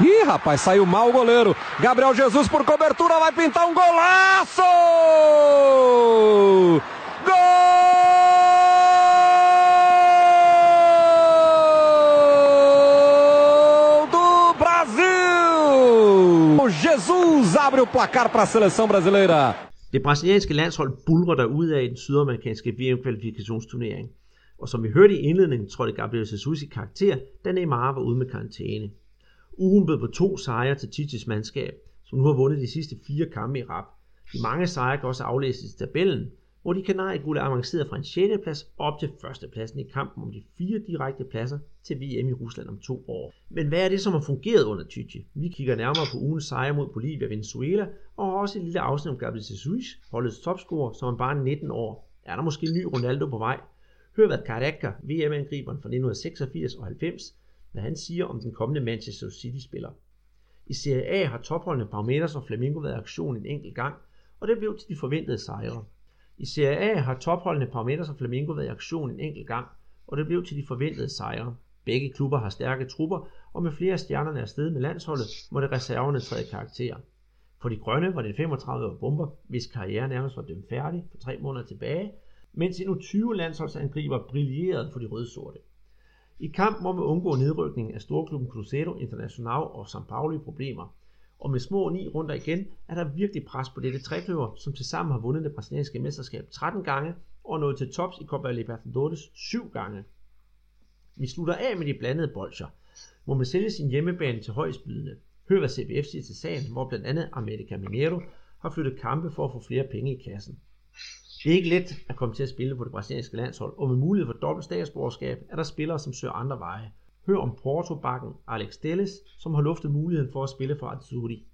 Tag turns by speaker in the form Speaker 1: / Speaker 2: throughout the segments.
Speaker 1: Ih, rapaz, saiu mal o goleiro. Gabriel Jesus por cobertura vai pintar um golaço! Gol do Brasil! Jesus abre o placar para a seleção brasileira.
Speaker 2: Det brasilianske landshold bulrer der ud af i den sydamerikanske VM-kvalifikationsturnering. Og som vi hørte i indledningen, trådte Gabriel Jesus i karakter, da Neymar var ude med karantæne. Ugen bød på to sejre til Titis mandskab, som nu har vundet de sidste fire kampe i rap. De mange sejre kan også aflæses i tabellen, hvor de kanariegulde avancerede fra en 6. plads op til førstepladsen i kampen om de fire direkte pladser til VM i Rusland om to år. Men hvad er det, som har fungeret under Titi? Vi kigger nærmere på ugens sejre mod Bolivia og Venezuela, og har også et lille afsnit om Gabriel Jesus, holdets topscorer, som er bare 19 år. Er der måske en ny Ronaldo på vej? Hør hvad Careca, VM-angriberen fra 1986 og 90, hvad han siger om den kommende Manchester City-spiller. I Serie A har topholdene Palmeiras og Flamengo været i aktion en enkelt gang, og det blev til de forventede sejre. I Serie A har topholdene Palmeiras og Flamengo været i aktion en enkelt gang, og det blev til de forventede sejre. Begge klubber har stærke trupper, og med flere stjernerne afsted med landsholdet, må det reserverne træde karakter. For de grønne var det 35 år bomber, hvis karriere nærmest var dømt færdig for tre måneder tilbage, mens endnu 20 landsholdsangriber brillerede for de røde-sorte. I kampen om at undgå nedrykning af storklubben Cruzeiro Internacional og São Paulo i problemer, og med små ni runder igen, er der virkelig pres på dette trekløver, som tilsammen har vundet det brasilianske mesterskab 13 gange og nået til tops i Copa Libertadores 7 gange. Vi slutter af med de blandede bolcher, hvor man sælger sin hjemmebane til højstbydende. Hør hvad CBF siger til sagen, hvor blandt andet America Mineiro har flyttet kampe for at få flere penge i kassen. Det er ikke let at komme til at spille på det brasilianske landshold, og med mulighed for dobbelt statsborgerskab er der spillere, som søger andre veje. Hør om Porto-bakken Alex Delles, som har luftet muligheden for at spille for Azzurri.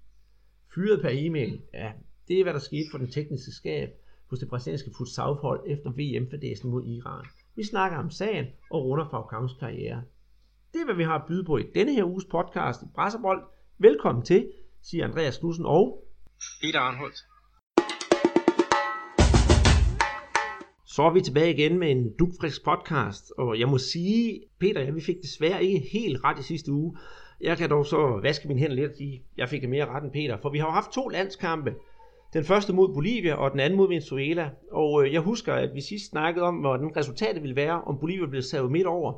Speaker 2: Fyret per e-mail, ja, det er hvad der skete for den tekniske skab hos det brasilianske futsalhold efter VM-fadæsen mod Iran. Vi snakker om sagen og runder Falcaos karriere. Det er hvad vi har at byde på i denne her uges podcast i Brasserbold. Velkommen til, siger Andreas Knudsen og
Speaker 3: Peter Arnholdt.
Speaker 2: Så er vi tilbage igen med en dugfrisk podcast, og jeg må sige, Peter, ja, vi fik desværre ikke helt ret i sidste uge. Jeg kan dog så vaske min hænder lidt og sige, jeg fik mere ret end Peter, for vi har jo haft to landskampe. Den første mod Bolivia, og den anden mod Venezuela. Og øh, jeg husker, at vi sidst snakkede om, hvordan resultatet ville være, om Bolivia blev savet midt over.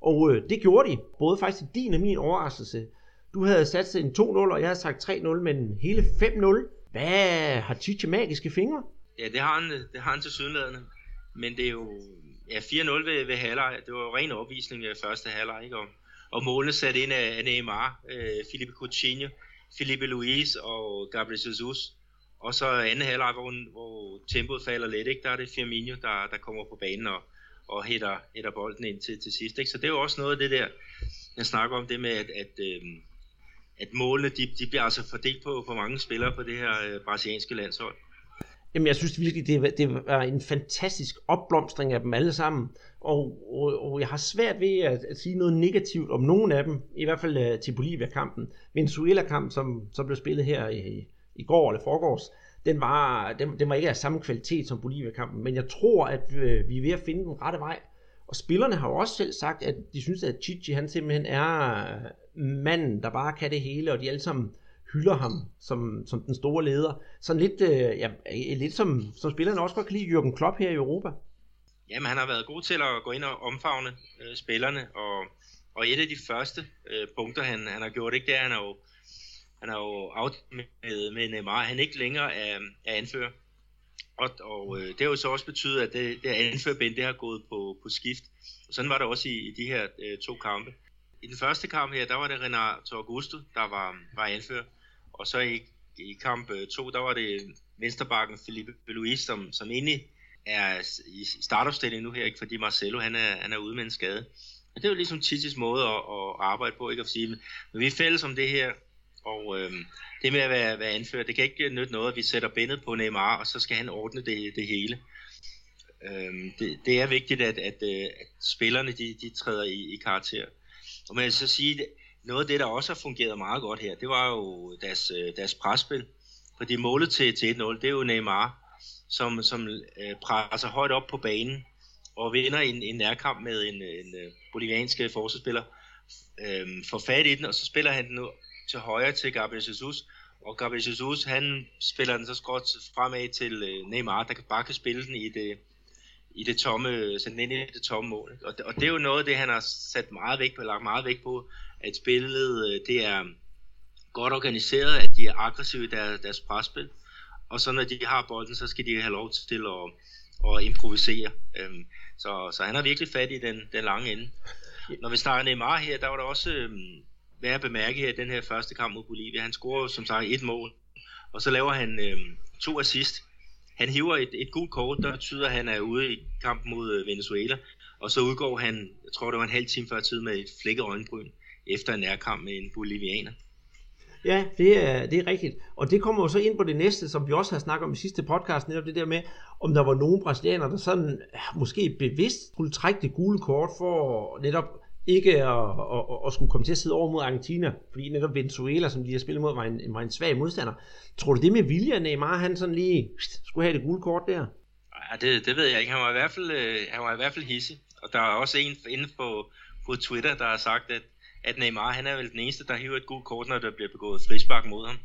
Speaker 2: Og øh, det gjorde de, både faktisk til din og min overraskelse. Du havde sat en 2-0, og jeg havde sagt 3-0, men hele 5-0. Hvad har Chiche magiske fingre?
Speaker 3: Ja, det har han, øh, det har han til sydenladende. Men det er jo ja, 4-0 ved, ved halvleg. Det var jo ren opvisning i første halvleg, ikke? Og, og målene sat ind af, af Neymar, øh, Felipe Coutinho, Felipe Luis og Gabriel Jesus. Og så anden halvleg, hvor, hvor tempoet falder lidt, ikke? der er det Firmino, der, der kommer på banen og, og hætter, hætter bolden ind til, til sidst. Ikke? Så det er jo også noget af det der, jeg snakker om, det med, at, at, øh, at målene de, de bliver altså fordelt på, på mange spillere på det her øh, brasilianske landshold.
Speaker 2: Jamen, jeg synes virkelig, det, det var en fantastisk opblomstring af dem alle sammen. Og, og, og jeg har svært ved at, at sige noget negativt om nogen af dem, i hvert fald uh, til Bolivia-kampen. Venezuela-kampen, som, som blev spillet her i, i går eller forgårs, den var, den, den var ikke af samme kvalitet som Bolivia-kampen, men jeg tror, at uh, vi er ved at finde den rette vej. Og spillerne har jo også selv sagt, at de synes, at Chichi han simpelthen er manden, der bare kan det hele, og de alle sammen hylder ham som, som den store leder. Sådan lidt, øh, ja, øh, lidt som, som spillerne også godt kan lide Jürgen Klopp her i Europa.
Speaker 3: Jamen, han har været god til at gå ind og omfavne øh, spillerne, og, og et af de første øh, punkter, han, han har gjort, ikke, det er, han har jo, han har jo out med, med Neymar, han ikke længere er, er anfører. Og, og øh, det har jo så også betydet, at det, det anførbind, det har gået på, på skift. Og sådan var det også i, i de her øh, to kampe. I den første kamp her, der var det Renato Augusto, der var, var anfører. Og så i, i kamp øh, 2, der var det vensterbakken Felipe Luis, som, som egentlig er i startopstilling nu her, ikke? fordi Marcelo han er, han er ude med en skade. Og det er jo ligesom Titis måde at, at arbejde på, ikke at sige, men vi er fælles om det her, og øh, det med at være, være anført, det kan ikke nytte noget, at vi sætter bindet på Neymar, og så skal han ordne det, det hele. Øh, det, det er vigtigt, at, at, øh, at spillerne de, de træder i, i karakter. Og man så sige, noget af det, der også har fungeret meget godt her, det var jo deres, øh, deres presspil. Fordi målet til, til 1-0, det er jo Neymar, som, som øh, presser højt op på banen og vinder en, en nærkamp med en, en, øh, boliviansk øh, forsvarsspiller. Øhm, får fat i den, og så spiller han den til højre til Gabriel Jesus, og Gabriel Jesus, han spiller den så skråt fremad til øh, Neymar, der bare kan spille den i det, i det tomme, sådan ind i det tomme mål. Og, og det er jo noget af det, han har sat meget vægt på, lagt meget vægt på, at spillet, øh, det er godt organiseret, at de er aggressive i deres, deres presspil, og så når de har bolden, så skal de have lov til at, at improvisere. Øhm, så, så han har virkelig fat i den, den lange ende. Når vi snakker Neymar her, der var der også øhm, værd at bemærke her, den her første kamp mod Bolivia. Han scorer som sagt et mål, og så laver han øh, to assist. Han hiver et, et gult kort, der betyder, at han er ude i kampen mod øh, Venezuela, og så udgår han, jeg tror det var en halv time før tid, med et flækket øjenbryn efter en nærkamp med en bolivianer.
Speaker 2: Ja, det er, det er rigtigt. Og det kommer jo så ind på det næste, som vi også har snakket om i sidste podcast, netop det der med, om der var nogen brasilianere, der sådan måske bevidst skulle trække det gule kort for netop ikke at, at, at, at skulle komme til at sidde over mod Argentina, fordi netop Venezuela, som de har spillet mod, var en, var en svag modstander. Tror du det med vilje, Neymar, han sådan lige skulle have det gule kort der?
Speaker 3: Ja, det, det ved jeg ikke. Han var i hvert fald, øh, han var i hvert fald hisse. Og der er også en inde på, på Twitter, der har sagt, at at Neymar han er vel den eneste, der hiver et godt kort, når der bliver begået frispark mod ham.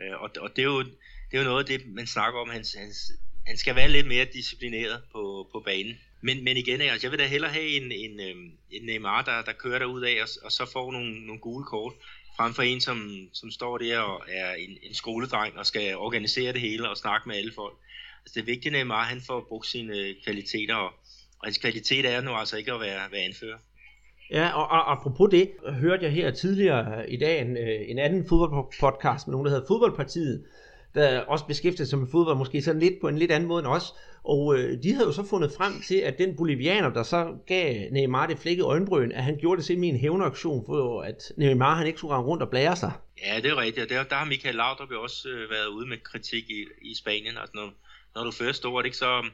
Speaker 3: Øh, og, og det, er jo, det er jo noget af det, man snakker om. Han, han, han skal være lidt mere disciplineret på, på banen. Men, men igen, altså, jeg vil da hellere have en, en, øhm, en Neymar, der, der kører derud af, og, og så får nogle, nogle gule kort, frem for en, som, som står der og er en, en skoledreng og skal organisere det hele og snakke med alle folk. Altså, det er vigtigt, at Neymar han får brugt sine kvaliteter, og, og hans kvalitet er nu altså ikke at være, være anfører.
Speaker 2: Ja, og, og apropos det, hørte jeg her tidligere i dag en, øh, en anden fodboldpodcast med nogen, der hedder Fodboldpartiet, der også beskæftigede sig med fodbold, måske sådan lidt på en lidt anden måde end os. Og øh, de havde jo så fundet frem til, at den bolivianer, der så gav Neymar det flækkede øjenbryn, at han gjorde det simpelthen en hævnaktion for, at Neymar han ikke skulle rende rundt og blære sig.
Speaker 3: Ja, det er rigtigt. Der, der har Michael Laudrup jo også øh, været ude med kritik i, i Spanien. Altså, når, når du først står, det, ikke, så,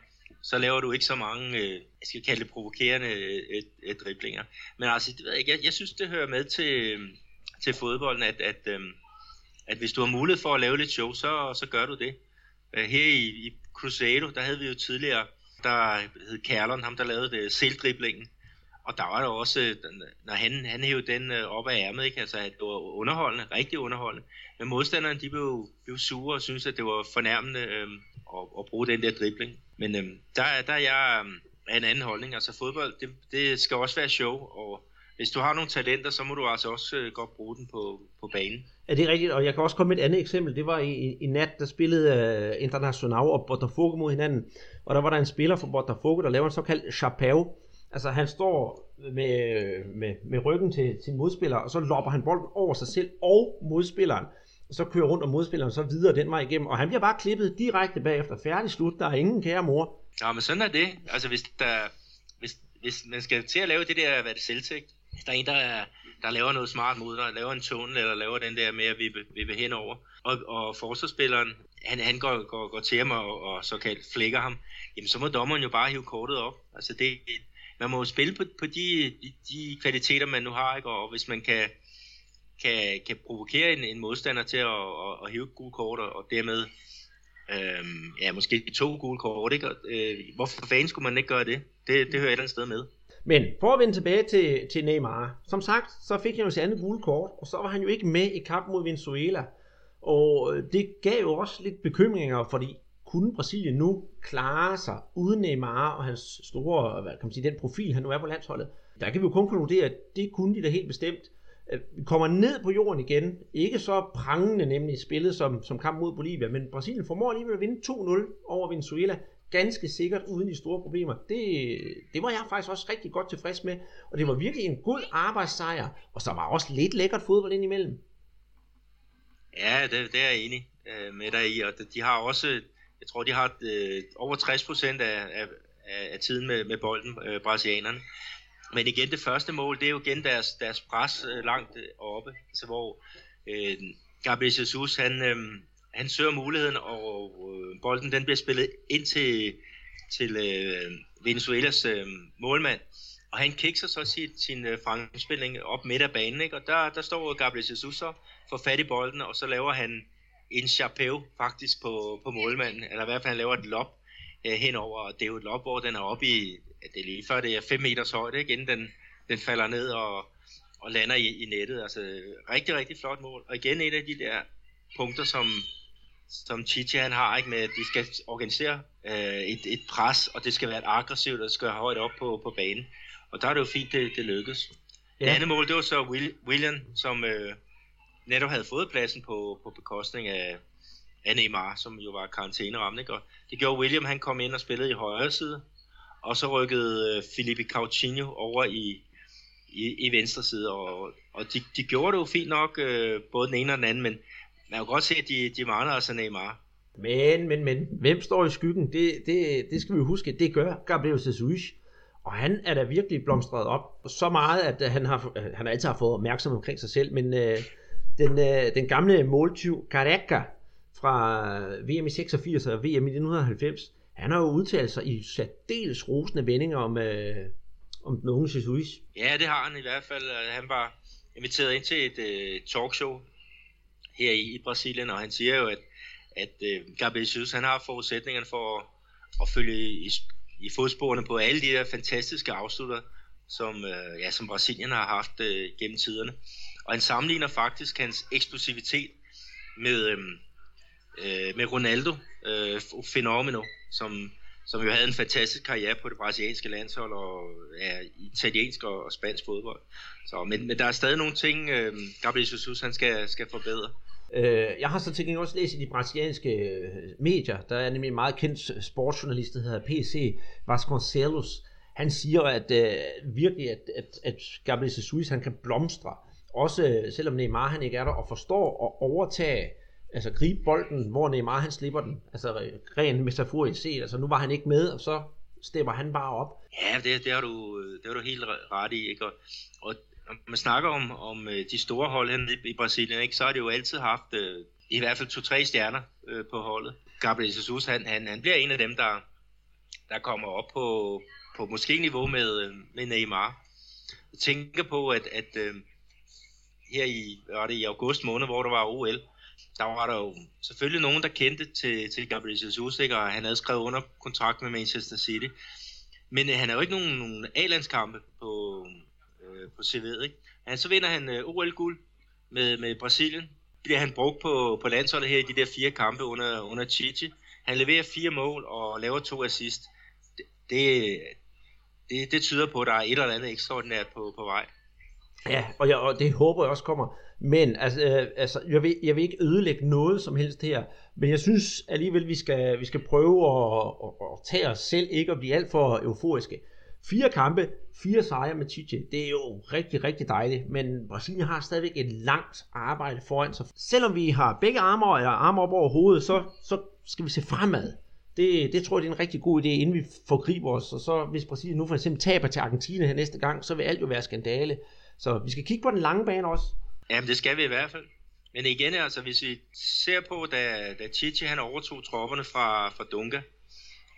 Speaker 3: så laver du ikke så mange, øh, jeg skal kalde det provokerende øh, øh, øh driblinger. Men altså, det ved jeg, jeg, jeg synes, det hører med til, øh, til fodbolden, at, at, øh, at hvis du har mulighed for at lave lidt show, så, så gør du det. Øh, her i, i Crusado, der havde vi jo tidligere, der hed Kærlon, ham der lavede det, selvdriblingen. Og der var der også, når han, han hævde den op af ærmet, ikke? altså at det var underholdende, rigtig underholdende. Men modstanderne, de blev, blev sure og syntes, at det var fornærmende øh, at, at bruge den der dribling. Men øhm, der, der er jeg øh, en anden holdning. Altså fodbold, det, det skal også være show, og hvis du har nogle talenter, så må du altså også øh, godt bruge den på, på banen.
Speaker 2: Ja, det er rigtigt, og jeg kan også komme med et andet eksempel. Det var i, i, i nat, der spillede øh, uh, International og Botafogo mod hinanden, og der var der en spiller fra Botafogo, der laver en såkaldt chapeau. Altså han står med, øh, med, med ryggen til sin modspiller, og så lopper han bolden over sig selv og modspilleren så kører rundt om modspilleren så videre den vej igennem, og han bliver bare klippet direkte bagefter. Færdig slut, der er ingen kære mor.
Speaker 3: Ja, men sådan er det. Altså hvis, der, hvis, hvis man skal til at lave det der, hvad det selvtægt, hvis der er en, der, der laver noget smart mod dig, laver en tone, eller laver den der med at vippe, vippe henover, og, og forsvarsspilleren, han, han går, går, går til ham og, og såkaldt flækker ham, jamen så må dommeren jo bare hive kortet op. Altså det, man må jo spille på, på de, de, de kvaliteter, man nu har, ikke? og hvis man kan, kan, kan provokere en, en modstander til at, at, at hive gule kort, og dermed øh, ja, måske to gule kort. Ikke? Og, øh, hvorfor fanden skulle man ikke gøre det? Det, det hører et eller andet sted med.
Speaker 2: Men for at vende tilbage til, til Neymar, som sagt, så fik han jo sit andet gule kort, og så var han jo ikke med i kampen mod Venezuela. Og øh, det gav jo også lidt bekymringer, fordi kunne Brasilien nu klare sig uden Neymar og hans store, hvad kan man sige, den profil, han nu er på landsholdet? Der kan vi jo kun konkludere, at det kunne de da helt bestemt. Kommer ned på jorden igen. Ikke så prangende nemlig spillet som, som kamp mod Bolivia, men Brasilien formår alligevel at vinde 2-0 over Venezuela. Ganske sikkert uden de store problemer. Det, det var jeg faktisk også rigtig godt tilfreds med. Og det var virkelig en god arbejdssejr. Og så var også lidt lækkert fodbold indimellem.
Speaker 3: Ja, det, det er jeg enig øh, med dig i. Og de har også, jeg tror de har øh, over 60% af, af, af tiden med, med bolden, øh, brasilianerne. Men igen, det første mål, det er jo igen deres, deres pres øh, langt øh, oppe, så hvor øh, Gabriel Jesus, han, øh, han søger muligheden, og øh, bolden den bliver spillet ind til, til øh, Venezuelas øh, målmand, og han kikser så sit, sin øh, fremspilling op midt af banen, ikke? og der, der står Gabriel Jesus så, får fat i bolden, og så laver han en chapeu faktisk på, på målmanden, eller i hvert fald han laver et lop øh, henover, og det er jo et lop, hvor den er oppe i det er lige før det er 5 meters højde, ikke, inden den, den falder ned, og, og lander i, i nettet. Altså rigtig, rigtig flot mål. Og igen et af de der punkter, som, som Chichi han har, ikke, med at de skal organisere øh, et, et pres, og det skal være et aggressivt, og det skal have højt op på, på banen. Og der er det jo fint, det, det lykkes. Ja. Det andet mål, det var så Will, William, som øh, netop havde fået pladsen på, på bekostning af, af Neymar, som jo var karantæneramt. Ikke? Og det gjorde William, han kom ind og spillede i højre side, og så rykkede øh, Felipe Coutinho over i, i, i venstre side, og, og de, de gjorde det jo fint nok, øh, både den ene og den anden, men man kan godt se, at de, de mangler altså Neymar.
Speaker 2: Men, men, men, hvem står i skyggen? Det, det, det skal vi jo huske, det gør Gabriel Jesus. Og han er da virkelig blomstret op så meget, at øh, han har, han altid har fået opmærksomhed omkring sig selv, men øh, den, øh, den gamle måltyv Careca fra VM i 86 og VM i 1990, han har jo udtalt sig i særdeles rosende vendinger om, øh, om den unge Jesus.
Speaker 3: Ja, det har han i hvert fald. Øh, han var inviteret ind til et øh, talkshow her i, i Brasilien, og han siger jo, at, at øh, Gabriel Jesus, han har forudsætningerne for at, at følge i, i fodsporene på alle de der fantastiske afslutter, som, øh, ja, som Brasilien har haft øh, gennem tiderne. Og han sammenligner faktisk hans eksplosivitet med, øh, øh, med Ronaldo øh, Fenomeno, som, som jo havde en fantastisk karriere på det brasilianske landshold og ja, italiensk og, og spansk fodbold. Så, men, men der er stadig nogle ting, øh, Gabriel Jesus han skal, skal forbedre.
Speaker 2: Øh, jeg har så til også læst i de brasilianske øh, medier, der er nemlig en meget kendt sportsjournalist, der hedder PC Vasconcelos. Han siger, at øh, virkelig, at, at, at Gabriel Jesus han kan blomstre, også øh, selvom Neymar han ikke er der, og forstår at overtage altså gribe bolden, hvor Neymar han slipper den, altså rent metaforisk set, altså nu var han ikke med, og så stemmer han bare op.
Speaker 3: Ja, det, det, har, du, det har du helt ret i, ikke? Og, og når man snakker om, om øh, de store hold her i Brasilien, ikke, så har de jo altid haft øh, i hvert fald to-tre stjerner øh, på holdet. Gabriel Jesus, han, han, han bliver en af dem, der, der kommer op på, på måske niveau med, øh, med Neymar. Jeg tænker på, at, at øh, her i, var det i august måned, hvor der var OL, der var der jo selvfølgelig nogen, der kendte til, til Gabriel Jesus, ikke? og han havde skrevet under kontrakt med Manchester City. Men øh, han har jo ikke nogen, nogen A-landskampe på, øh, på CV'et. Ikke? Han, så vinder han øh, OL-guld med, med Brasilien. Bliver han brugt på, på landsholdet her i de der fire kampe under, under Chichi. Han leverer fire mål og laver to assist. Det, det, det, det tyder på, at der er et eller andet ekstraordinært på, på vej.
Speaker 2: Ja, og, jeg, og det håber jeg også kommer. Men altså, øh, altså jeg, vil, jeg vil ikke ødelægge noget som helst her, men jeg synes alligevel, vi skal, vi skal prøve at, at, at tage os selv, ikke at blive alt for euforiske. Fire kampe, fire sejre med Chiche, det er jo rigtig, rigtig dejligt, men Brasilien har stadigvæk et langt arbejde foran sig. Selvom vi har begge arme eller arme op over hovedet, så, så skal vi se fremad. Det, det tror jeg, det er en rigtig god idé, inden vi forgriber os. Og så hvis Brasilien nu for eksempel taber til Argentina her næste gang, så vil alt jo være skandale. Så vi skal kigge på den lange bane også.
Speaker 3: Jamen, det skal vi i hvert fald. Men igen, altså, hvis vi ser på, da, da Chichi han overtog tropperne fra, fra Dunga,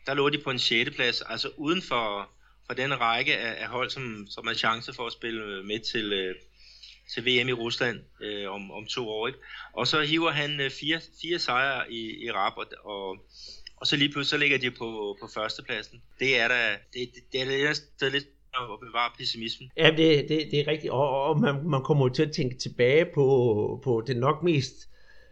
Speaker 3: der lå de på en 6. plads, altså uden for, for den række af, af hold, som, som har chance for at spille øh, med til, øh, til VM i Rusland øh, om, om to år. Ikke? Og så hiver han øh, fire, fire sejre i, i rap, og, og, og så lige pludselig så ligger de på, på førstepladsen. Det er da det, det, det er lidt, det er lidt at bevare pessimismen.
Speaker 2: Ja, det, det, det er rigtigt, og, og man, man kommer jo til at tænke tilbage på, på det nok mest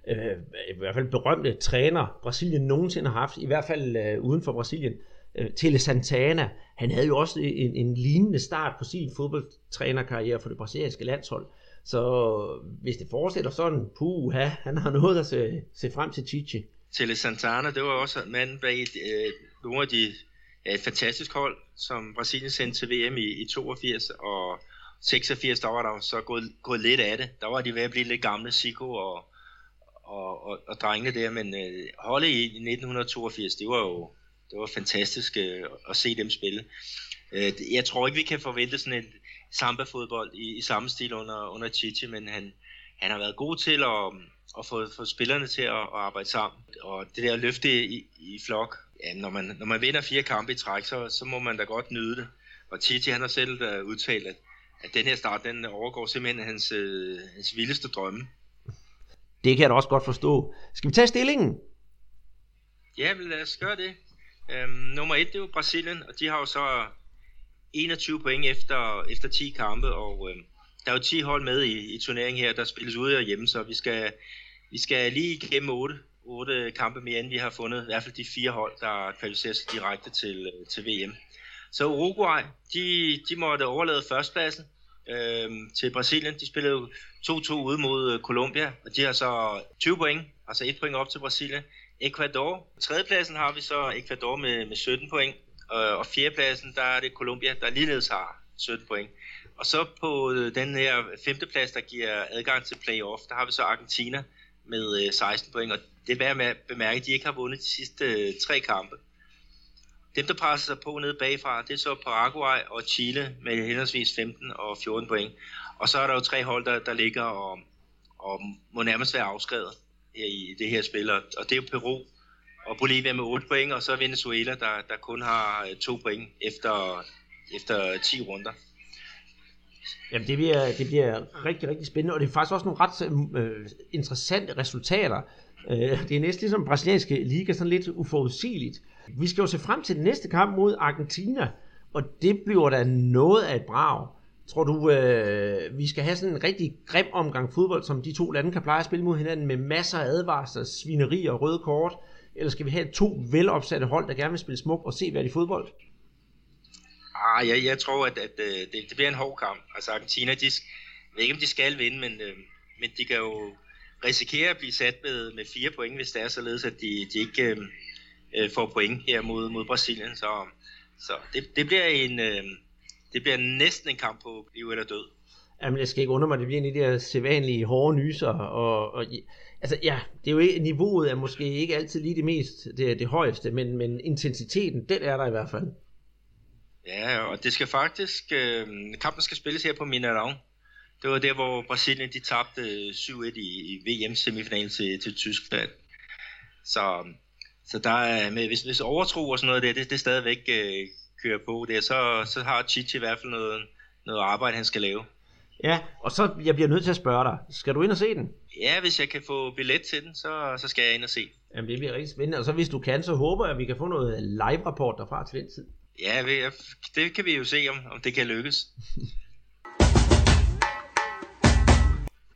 Speaker 2: øh, i hvert fald berømte træner, Brasilien nogensinde har haft, i hvert fald øh, uden for Brasilien, øh, Tele Santana. Han havde jo også en, en lignende start på sin fodboldtrænerkarriere for det brasilianske landshold. Så hvis det fortsætter sådan, puha, han har noget at se, se frem til Chichi.
Speaker 3: Tele Santana, det var også manden bag øh, nogle af de et fantastisk hold, som Brasilien sendte til VM i, i 82, og 86, der var der så gået, gået lidt af det. Der var de ved at blive lidt gamle, Sico og, og, og, og drengene der, men øh, holdet i, i 1982, det var jo det var fantastisk øh, at se dem spille. Øh, jeg tror ikke, vi kan forvente sådan en samba-fodbold i, i samme stil under, under Chichi, men han, han har været god til at, at få, få spillerne til at, at arbejde sammen. Og det der løfte i, i flok, ja, når, man, når man vinder fire kampe i træk, så, så må man da godt nyde det. Og Titi han har selv uh, udtalt, at, at den her start, den overgår simpelthen hans, uh, hans vildeste drømme.
Speaker 2: Det kan jeg da også godt forstå. Skal vi tage stillingen?
Speaker 3: Ja, lad os gøre det. Um, nummer et, det er jo Brasilien, og de har jo så 21 point efter, efter 10 kampe, og um, der er jo 10 hold med i, i turneringen her, der spilles ude og hjemme, så vi skal, vi skal lige igennem 8, 8 kampe mere, end vi har fundet i hvert fald de fire hold, der kvalificerer sig direkte til, øh, til VM. Så Uruguay, de, de måtte overlade førstpladsen øh, til Brasilien. De spillede 2-2 ude mod øh, Colombia, og de har så 20 point, altså et point op til Brasilien. Ecuador, tredjepladsen har vi så Ecuador med, med 17 point, og, og fjerdepladsen, der er det Colombia, der ligeledes har 17 point. Og så på den her femteplads, der giver adgang til playoff, der har vi så Argentina med øh, 16 point, og det er værd med at bemærke, at de ikke har vundet de sidste øh, tre kampe. Dem, der presser sig på nede bagfra, det er så Paraguay og Chile med henholdsvis 15 og 14 point. Og så er der jo tre hold, der, der ligger og, og må nærmest være afskrevet her i det her spil. Og det er jo Peru og Bolivia med 8 point, og så Venezuela, der, der kun har øh, 2 point efter, efter 10 runder.
Speaker 2: Jamen det bliver, det bliver rigtig, rigtig spændende, og det er faktisk også nogle ret øh, interessante resultater. Øh, det er næsten ligesom brasilianske liga, sådan lidt uforudsigeligt. Vi skal jo se frem til den næste kamp mod Argentina, og det bliver da noget af et brag. Tror du, øh, vi skal have sådan en rigtig grim omgang fodbold, som de to lande kan pleje at spille mod hinanden med masser af advarsler, svineri og røde kort? Eller skal vi have to velopsatte hold, der gerne vil spille smuk og se hvad de fodbold?
Speaker 3: Ah, jeg, jeg tror, at, at, at det, det bliver en hård kamp. Altså Argentina, de, jeg ved ikke, om de skal vinde, men, øh, men de kan jo risikere at blive sat med, med fire point, hvis det er således, at de, de ikke øh, øh får point her mod, mod Brasilien. Så, så det, det, bliver en, øh, det bliver næsten en kamp på liv eller død.
Speaker 2: Jamen, jeg skal ikke undre mig, det bliver en af de der sædvanlige hårde nyser. Og, og, altså, ja, det er jo ikke, niveauet er måske ikke altid lige det mest, det, det højeste, men, men intensiteten, den er der i hvert fald.
Speaker 3: Ja, og det skal faktisk, øh, kampen skal spilles her på Mineirão. Det var der, hvor Brasilien de tabte 7-1 i, i VM-semifinalen til, til Tyskland. Så, så der er, med, hvis, hvis overtro og sådan noget der, det, det stadigvæk øh, kører på der, så, så har Chichi i hvert fald noget, noget arbejde, han skal lave.
Speaker 2: Ja, og så jeg bliver nødt til at spørge dig, skal du ind og se den?
Speaker 3: Ja, hvis jeg kan få billet til den, så, så skal jeg ind og se
Speaker 2: Jamen det bliver rigtig spændende, og så hvis du kan, så håber jeg, at vi kan få noget live-rapport derfra til den tid.
Speaker 3: Ja, det kan vi jo se, om, om det kan lykkes.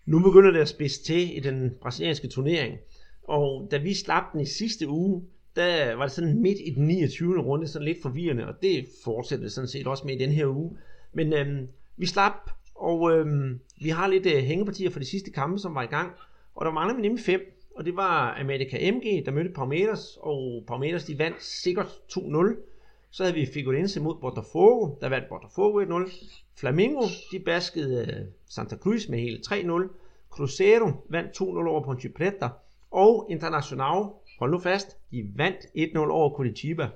Speaker 2: Nu begynder det at spidse til i den brasilianske turnering. Og da vi slap den i sidste uge, der var det sådan midt i den 29. runde, sådan lidt forvirrende, og det fortsætter sådan set også med i den her uge. Men øhm, vi slap, og øhm, vi har lidt øh, hængepartier for de sidste kampe, som var i gang. Og der mangler vi nemlig fem, og det var America MG, der mødte Parmeters, og Parmeters de vandt sikkert 2-0. Så havde vi Figurense mod Botafogo, der vandt Botafogo 1-0. Flamengo, de baskede øh, Santa Cruz med hele 3-0. Cruzeiro vandt 2-0 over Ponte Preta. Og Internacional, hold nu fast, de vandt 1-0 over Curitiba.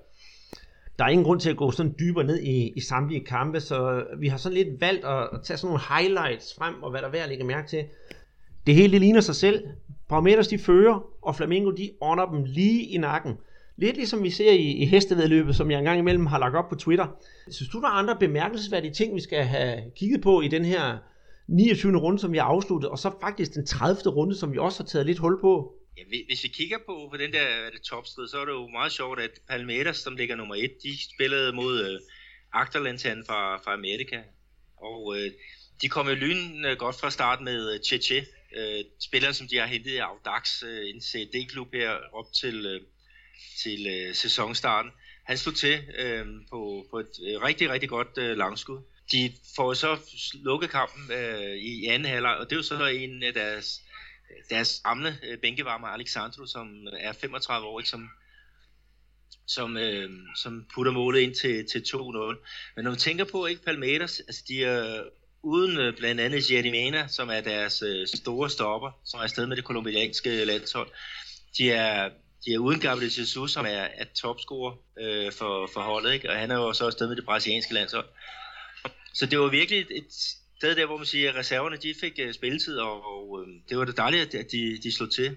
Speaker 2: Der er ingen grund til at gå sådan dybere ned i, i samtlige kampe, så vi har sådan lidt valgt at, at tage sådan nogle highlights frem, og hvad der er værd at lægge mærke til. Det hele det ligner sig selv. Parameters de fører, og Flamengo de ånder dem lige i nakken. Lidt ligesom vi ser i, i hestevedløbet, som jeg engang imellem har lagt op på Twitter. Synes du, der er andre bemærkelsesværdige ting, vi skal have kigget på i den her 29. runde, som vi har afsluttet, og så faktisk den 30. runde, som vi også har taget lidt hul på?
Speaker 3: Ja, hvis vi kigger på, på den der det topstrid, så er det jo meget sjovt, at Palmeiras, som ligger nummer 1, de spillede mod øh, Agterlandshan fra, fra Amerika. Og øh, de kom jo lyn øh, godt fra start med øh, Cheche, øh, spilleren, som de har hentet i Audax, øh, en CD-klub her op til, øh, til øh, sæsonstarten. Han stod til øh, på, på et øh, rigtig, rigtig godt øh, langskud. De får så lukket kampen øh, i anden halvleg, og det er jo så en af deres, deres gamle øh, bænkevarmer, Alexandro, som er 35 år, ikke, som, som, øh, som putter målet ind til, til 2-0. Men når man tænker på, ikke Palmeiras, altså de er uden øh, blandt andet Jerimena, som er deres øh, store stopper, som er afsted med det kolumbianske landshold, de er de er uden Gabriel Jesus, som er, er topscorer øh, for, for holdet, ikke? og han er jo så afsted med det brasilianske landshold. Så det var virkelig et, et sted der, hvor man siger, at reserverne de fik uh, spilletid, og, og øh, det var det dejligt, at de, de slog til.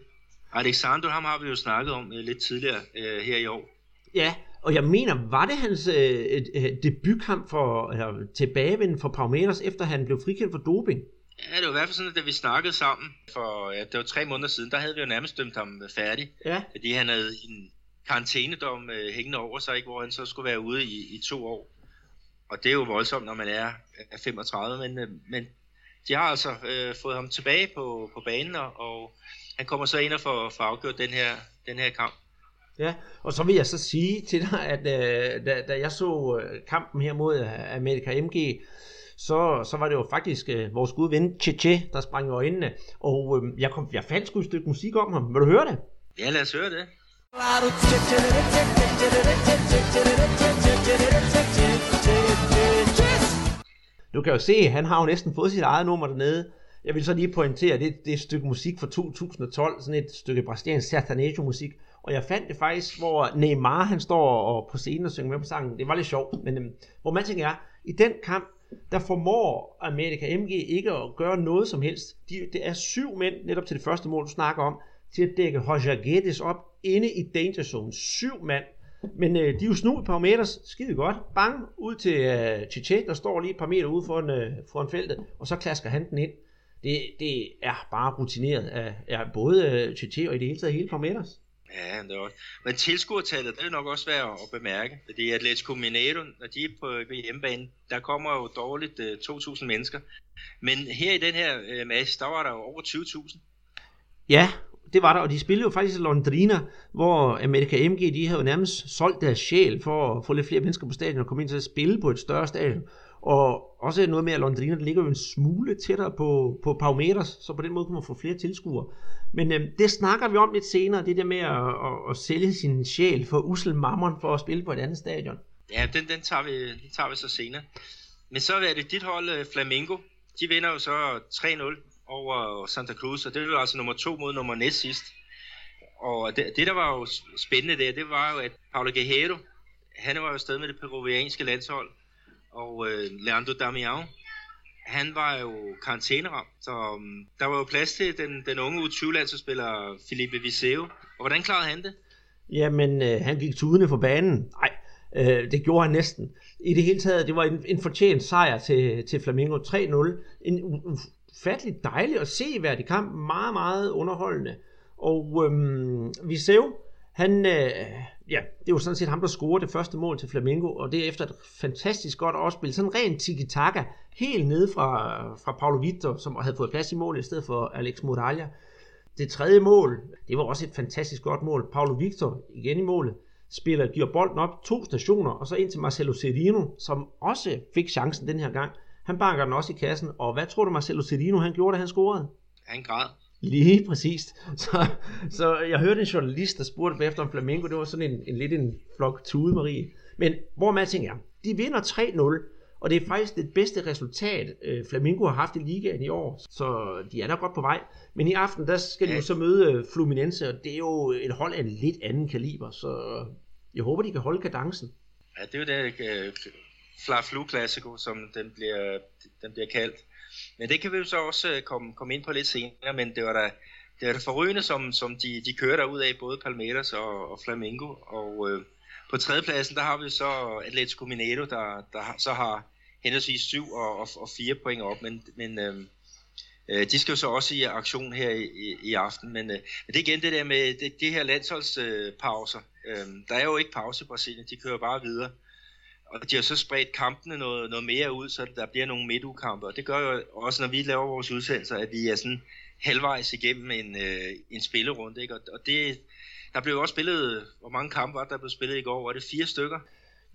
Speaker 3: Alexander, ham har vi jo snakket om uh, lidt tidligere uh, her i år.
Speaker 2: Ja, og jeg mener, var det hans uh, debutkamp for uh, tilbagevenden for Palmeiras, efter han blev frikendt for doping?
Speaker 3: Ja, det var i hvert fald sådan, at da vi snakkede sammen for, ja, det var tre måneder siden, der havde vi jo nærmest dømt ham færdig.
Speaker 2: Ja.
Speaker 3: Fordi han havde en karantænedom øh, hængende over sig, ikke, hvor han så skulle være ude i, i to år. Og det er jo voldsomt, når man er, er 35, men, øh, men de har altså øh, fået ham tilbage på, på banen, og, og han kommer så ind og får, får afgjort den her, den her kamp.
Speaker 2: Ja, og så vil jeg så sige til dig, at øh, da, da jeg så øh, kampen her mod øh, Amerika MG, så, så var det jo faktisk øh, vores gode ven Cheche, der sprang i øjnene. Og øh, jeg, kom, jeg fandt sgu et stykke musik om ham. Vil du høre det?
Speaker 3: Ja, lad os høre det.
Speaker 2: Du kan jo se, han har jo næsten fået sit eget nummer dernede. Jeg vil så lige pointere, at det, det er et stykke musik fra 2012, sådan et stykke brasiliansk sertanejo musik. Og jeg fandt det faktisk, hvor Neymar han står og på scenen og synger med på sangen. Det var lidt sjovt, men øhm, hvor man tænker, er, i den kamp, der formår Amerika MG ikke at gøre noget som helst. De, det er syv mænd, netop til det første mål, du snakker om, til at dække Roger Guedes op inde i danger zone. Syv mand. Men øh, de er jo snu et par meter, skide godt. Bang, ud til øh, Chiche, der står lige et par meter ude foran, øh, foran feltet, og så klasker han den ind. Det, det er bare rutineret af, ja, både øh, Chiche og i det hele taget hele Palmeiras.
Speaker 3: Ja, det er også. Men tilskuertallet, det er nok også værd at bemærke. Fordi Atletico Mineiro, når de er på, hjemmebane, der kommer jo dårligt øh, uh, 2.000 mennesker. Men her i den her uh, match, der var der jo over 20.000.
Speaker 2: Ja, det var der, og de spillede jo faktisk i Londrina, hvor America MG, de havde jo nærmest solgt deres sjæl for at få lidt flere mennesker på stadion og komme ind til at spille på et større stadion. Og også noget med, at Londrina ligger jo en smule tættere på, på Parometers, så på den måde kunne man få flere tilskuere. Men øhm, det snakker vi om lidt senere, det der med at, at, at sælge sin sjæl for usel mammon for at spille på et andet stadion.
Speaker 3: Ja, den, den, tager, vi, den tager vi så senere. Men så er det dit hold, øh, Flamengo. De vinder jo så 3-0 over Santa Cruz, og det var altså nummer to mod nummer næst sidst. Og det, det, der var jo spændende der, det var jo, at Paulo Guerrero, han var jo stadig med det peruvianske landshold, og øh, Leandro Damião, han var jo karantæneramt, så um, der var jo plads til den, den unge U20-landsspiller Felipe Viseu. Og hvordan klarede han det?
Speaker 2: Jamen, øh, han gik tudende for banen. Nej, øh, det gjorde han næsten. I det hele taget, det var en, en fortjent sejr til, til Flamengo 3-0. En ufattelig dejlig og seværdig kamp. Meget, meget underholdende. Og øhm, Viseu, han, øh, ja, det var sådan set ham, der scorede det første mål til Flamengo, og det er efter et fantastisk godt opspil. Sådan rent tiki-taka, helt nede fra, fra Paulo Vitor, som havde fået plads i målet i stedet for Alex Muralla. Det tredje mål, det var også et fantastisk godt mål. Paulo Victor igen i målet, spiller, giver bolden op to stationer, og så ind til Marcelo Serino, som også fik chancen den her gang. Han banker den også i kassen, og hvad tror du Marcelo Serino han gjorde, da han scorede?
Speaker 3: Han græd.
Speaker 2: Lige præcis. Så, så jeg hørte en journalist, der spurgte efter om Flamengo. Det var sådan en, en lidt en flok tude, Marie. Men hvor man tænker, de vinder 3-0, og det er faktisk det bedste resultat, øh, Flamengo har haft i ligaen i år. Så de er da godt på vej. Men i aften, der skal de jo så møde øh, Fluminense, og det er jo et hold af en lidt anden kaliber. Så jeg håber, de kan holde kadencen.
Speaker 3: Ja, det er jo det uh, Fla Flu Classico, som den bliver, den bliver kaldt. Men det kan vi jo så også øh, komme, komme ind på lidt senere, men det var da, det var da forrygende, som, som de, de kører ud af, både Palmeiras og, og Flamengo. Og øh, på tredjepladsen, der har vi så Atletico Mineiro, der, der så har henholdsvis 7 og, og, og 4 point op, men, men øh, øh, de skal jo så også i aktion her i, i, i aften. Men, øh, men det er igen det der med det, det her landsholdspauser. Øh, der er jo ikke pause i Brasilien, de kører bare videre. Og de har så spredt kampene noget, noget mere ud, så der bliver nogle midtugkampe. Og det gør jo også, når vi laver vores udsendelser, at vi er sådan halvvejs igennem en, øh, en spillerunde. Ikke? Og, og det, der blev også spillet, hvor mange kampe var der blev spillet i går? Var det fire stykker?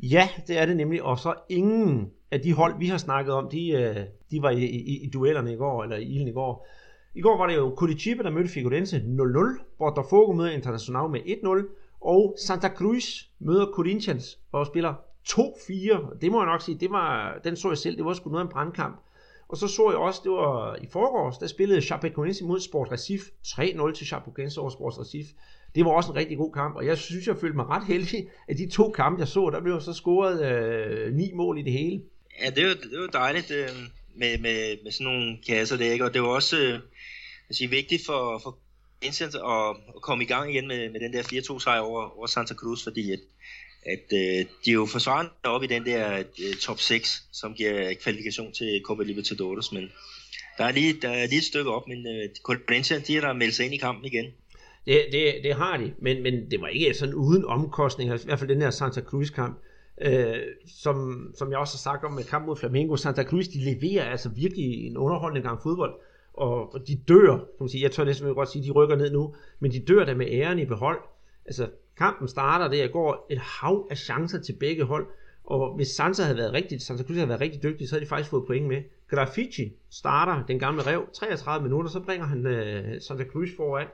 Speaker 2: Ja, det er det nemlig. Og så ingen af de hold, vi har snakket om, de, øh, de var i, i, i duellerne i går, eller i ilden i går. I går var det jo Curitiba, der mødte Figurense 0-0, Botafogo møder Internacional med 1-0, og Santa Cruz møder Corinthians og spiller 2-4, det må jeg nok sige, det var, den så jeg selv, det var sgu noget af en brandkamp. Og så så jeg også, det var i forgårs, der spillede Chapecoense mod Sport Recif, 3-0 til Chapecoense over Sport Recif. Det var også en rigtig god kamp, og jeg synes, jeg følte mig ret heldig, at de to kampe, jeg så, der blev så scoret øh, ni mål i det hele.
Speaker 3: Ja, det var, det var dejligt øh, med, med, med sådan nogle kasser der, ikke? og det var også øh, sige, vigtigt for, for Vincent at, at komme i gang igen med, med den der 4-2 sejr over, over Santa Cruz, fordi at at øh, de er jo forsvarende op i den der øh, top 6, som giver kvalifikation til Copa Libertadores, men der er lige, der er lige et stykke op, men øh, Valencia, de har der meldt sig ind i kampen igen.
Speaker 2: Det, det, det har de, men, men det var ikke sådan uden omkostninger, i hvert fald den her Santa Cruz kamp. Øh, som, som jeg også har sagt om med kamp mod Flamengo, Santa Cruz, de leverer altså virkelig en underholdende gang fodbold, og, og de dør, kan man sige, jeg tør næsten godt sige, de rykker ned nu, men de dør der med æren i behold. Altså, kampen starter der, går et hav af chancer til begge hold, og hvis Sansa havde været rigtig, Sansa Cruz havde været rigtig dygtig, så havde de faktisk fået point med. Graffiti starter den gamle rev, 33 minutter, så bringer han øh, Santa Cruz foran,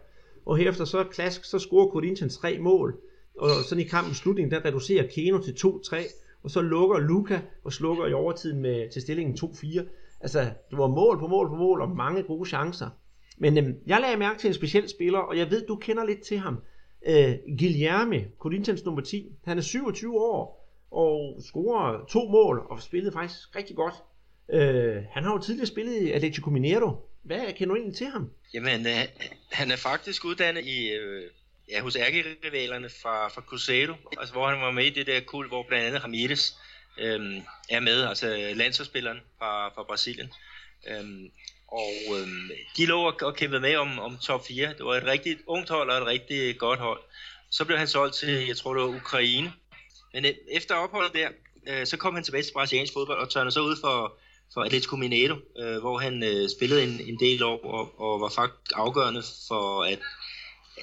Speaker 2: og herefter så klask, så scorer Corinthians tre mål, og sådan i kampens slutning, der reducerer Keno til 2-3, og så lukker Luca og slukker i overtiden med, til stillingen 2-4. Altså, det var mål på mål på mål, og mange gode chancer. Men øhm, jeg lagde mærke til en speciel spiller, og jeg ved, du kender lidt til ham. Øh, Guilherme, Corinthians nummer 10. Han er 27 år, og scorer to mål, og spillede faktisk rigtig godt. Øh, han har jo tidligere spillet i Atletico Mineiro. Hvad kender du egentlig til ham?
Speaker 3: Jamen, øh, han er faktisk uddannet i, øh, ja, hos ærkerivalerne fra, fra Cruzeiro, altså hvor han var med i det der kul, hvor blandt andet Ramirez øh, er med, altså landsholdsspilleren fra, fra Brasilien. Øh, og øh, de lå og, og kæmpede med om, om top 4. Det var et rigtig ungt hold og et rigtig godt hold. Så blev han solgt til, jeg tror det var Ukraine. Men øh, efter opholdet der, øh, så kom han tilbage til brasiliansk fodbold og tørnede så ud for, for Atletico Mineiro, øh, hvor han øh, spillede en, en del år og, og var faktisk afgørende for, at,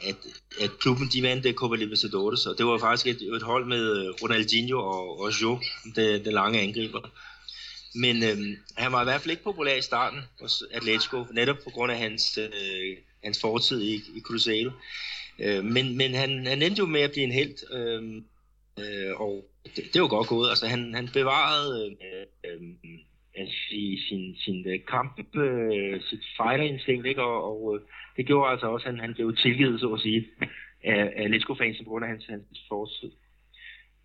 Speaker 3: at, at klubben de vandt øh, Copa Libertadores, og det var faktisk et, et hold med øh, Ronaldinho og, og Jo, den, den lange angriber. Men øh, han var i hvert fald ikke populær i starten hos Atletico, netop på grund af hans, øh, hans fortid i, i Cruzeiro. Øh, men men han, han endte jo med at blive en held, øh, øh, og det, det var godt gået. Altså, han, han bevarede øh, øh, sin, sin, sin kamp, øh, sit fighterinstinkt, ikke? og, og øh, det gjorde altså også, at han, han blev tilgivet, så at sige, af, af Lesko-fans på grund af hans, hans fortid.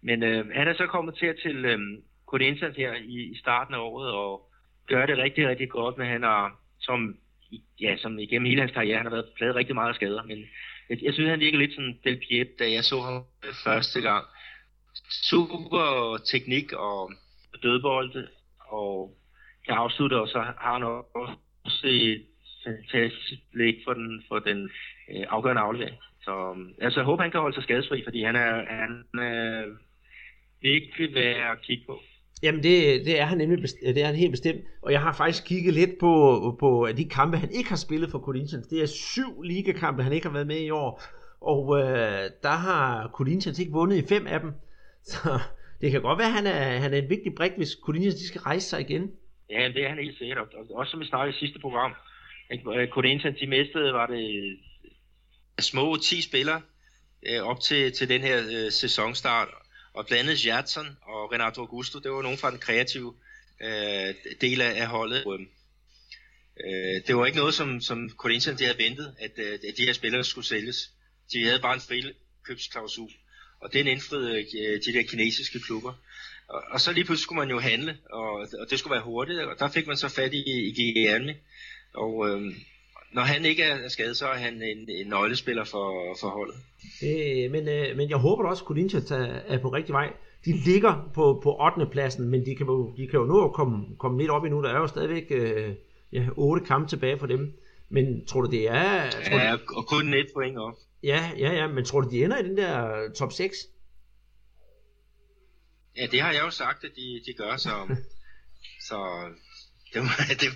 Speaker 3: Men øh, han er så kommet til, til øh, Corinthians her i, i starten af året, og gør det rigtig, rigtig godt, men han har, som, ja, som igennem hele hans karriere, han har været pladet rigtig meget af skader, men jeg, jeg synes, han virker lidt sådan Del Piep, da jeg så ham første gang. Super teknik og dødbolde, og kan afslutte, og så har han også et fantastisk blik for den, for den øh, afgørende aflevering. Så øh, altså, jeg håber, han kan holde sig skadesfri, fordi han er, han er virkelig værd at kigge på.
Speaker 2: Jamen det, det er han nemlig det er han helt bestemt. Og jeg har faktisk kigget lidt på, på øh, de kampe, han ikke har spillet for Corinthians. Det er syv ligakampe, han ikke har været med i år. Og øh, der har Corinthians ikke vundet i fem af dem. Så det kan godt være, at han er, han er en vigtig brik, hvis Corinthians de skal rejse sig igen.
Speaker 3: Ja, det er han helt sikkert. Og også som vi snakkede i sidste program, at øh, Corinthians de mistede, var det øh, små 10 spillere øh, op til, til den her øh, sæsonstart. Og blandt andet og Renato Augusto, det var nogen fra den kreative øh, del af, af holdet. Øhm, øh, det var ikke noget, som, som Corinthians de havde ventet, at, øh, at de her spillere skulle sælges. De havde bare en frikøbsklausul, og den indfriede øh, de der kinesiske klubber. Og, og så lige pludselig skulle man jo handle, og, og det skulle være hurtigt, og der fik man så fat i, i Guilherme. Og øh, når han ikke er skadet, så er han en, en nøglespiller for, for holdet.
Speaker 2: Øh, men, øh, men jeg håber da også, at Corinthians er, er på rigtig vej. De ligger på, på 8. pladsen, men de kan, jo, de kan jo nå at komme, komme lidt op endnu. Der er jo stadigvæk øh, ja, 8 kampe tilbage for dem. Men tror du, det er... Tror
Speaker 3: ja, og kun et point op.
Speaker 2: Ja, ja, ja, men tror du, de ender i den der top 6?
Speaker 3: Ja, det har jeg jo sagt, at de, de gør, så, så det, må, det,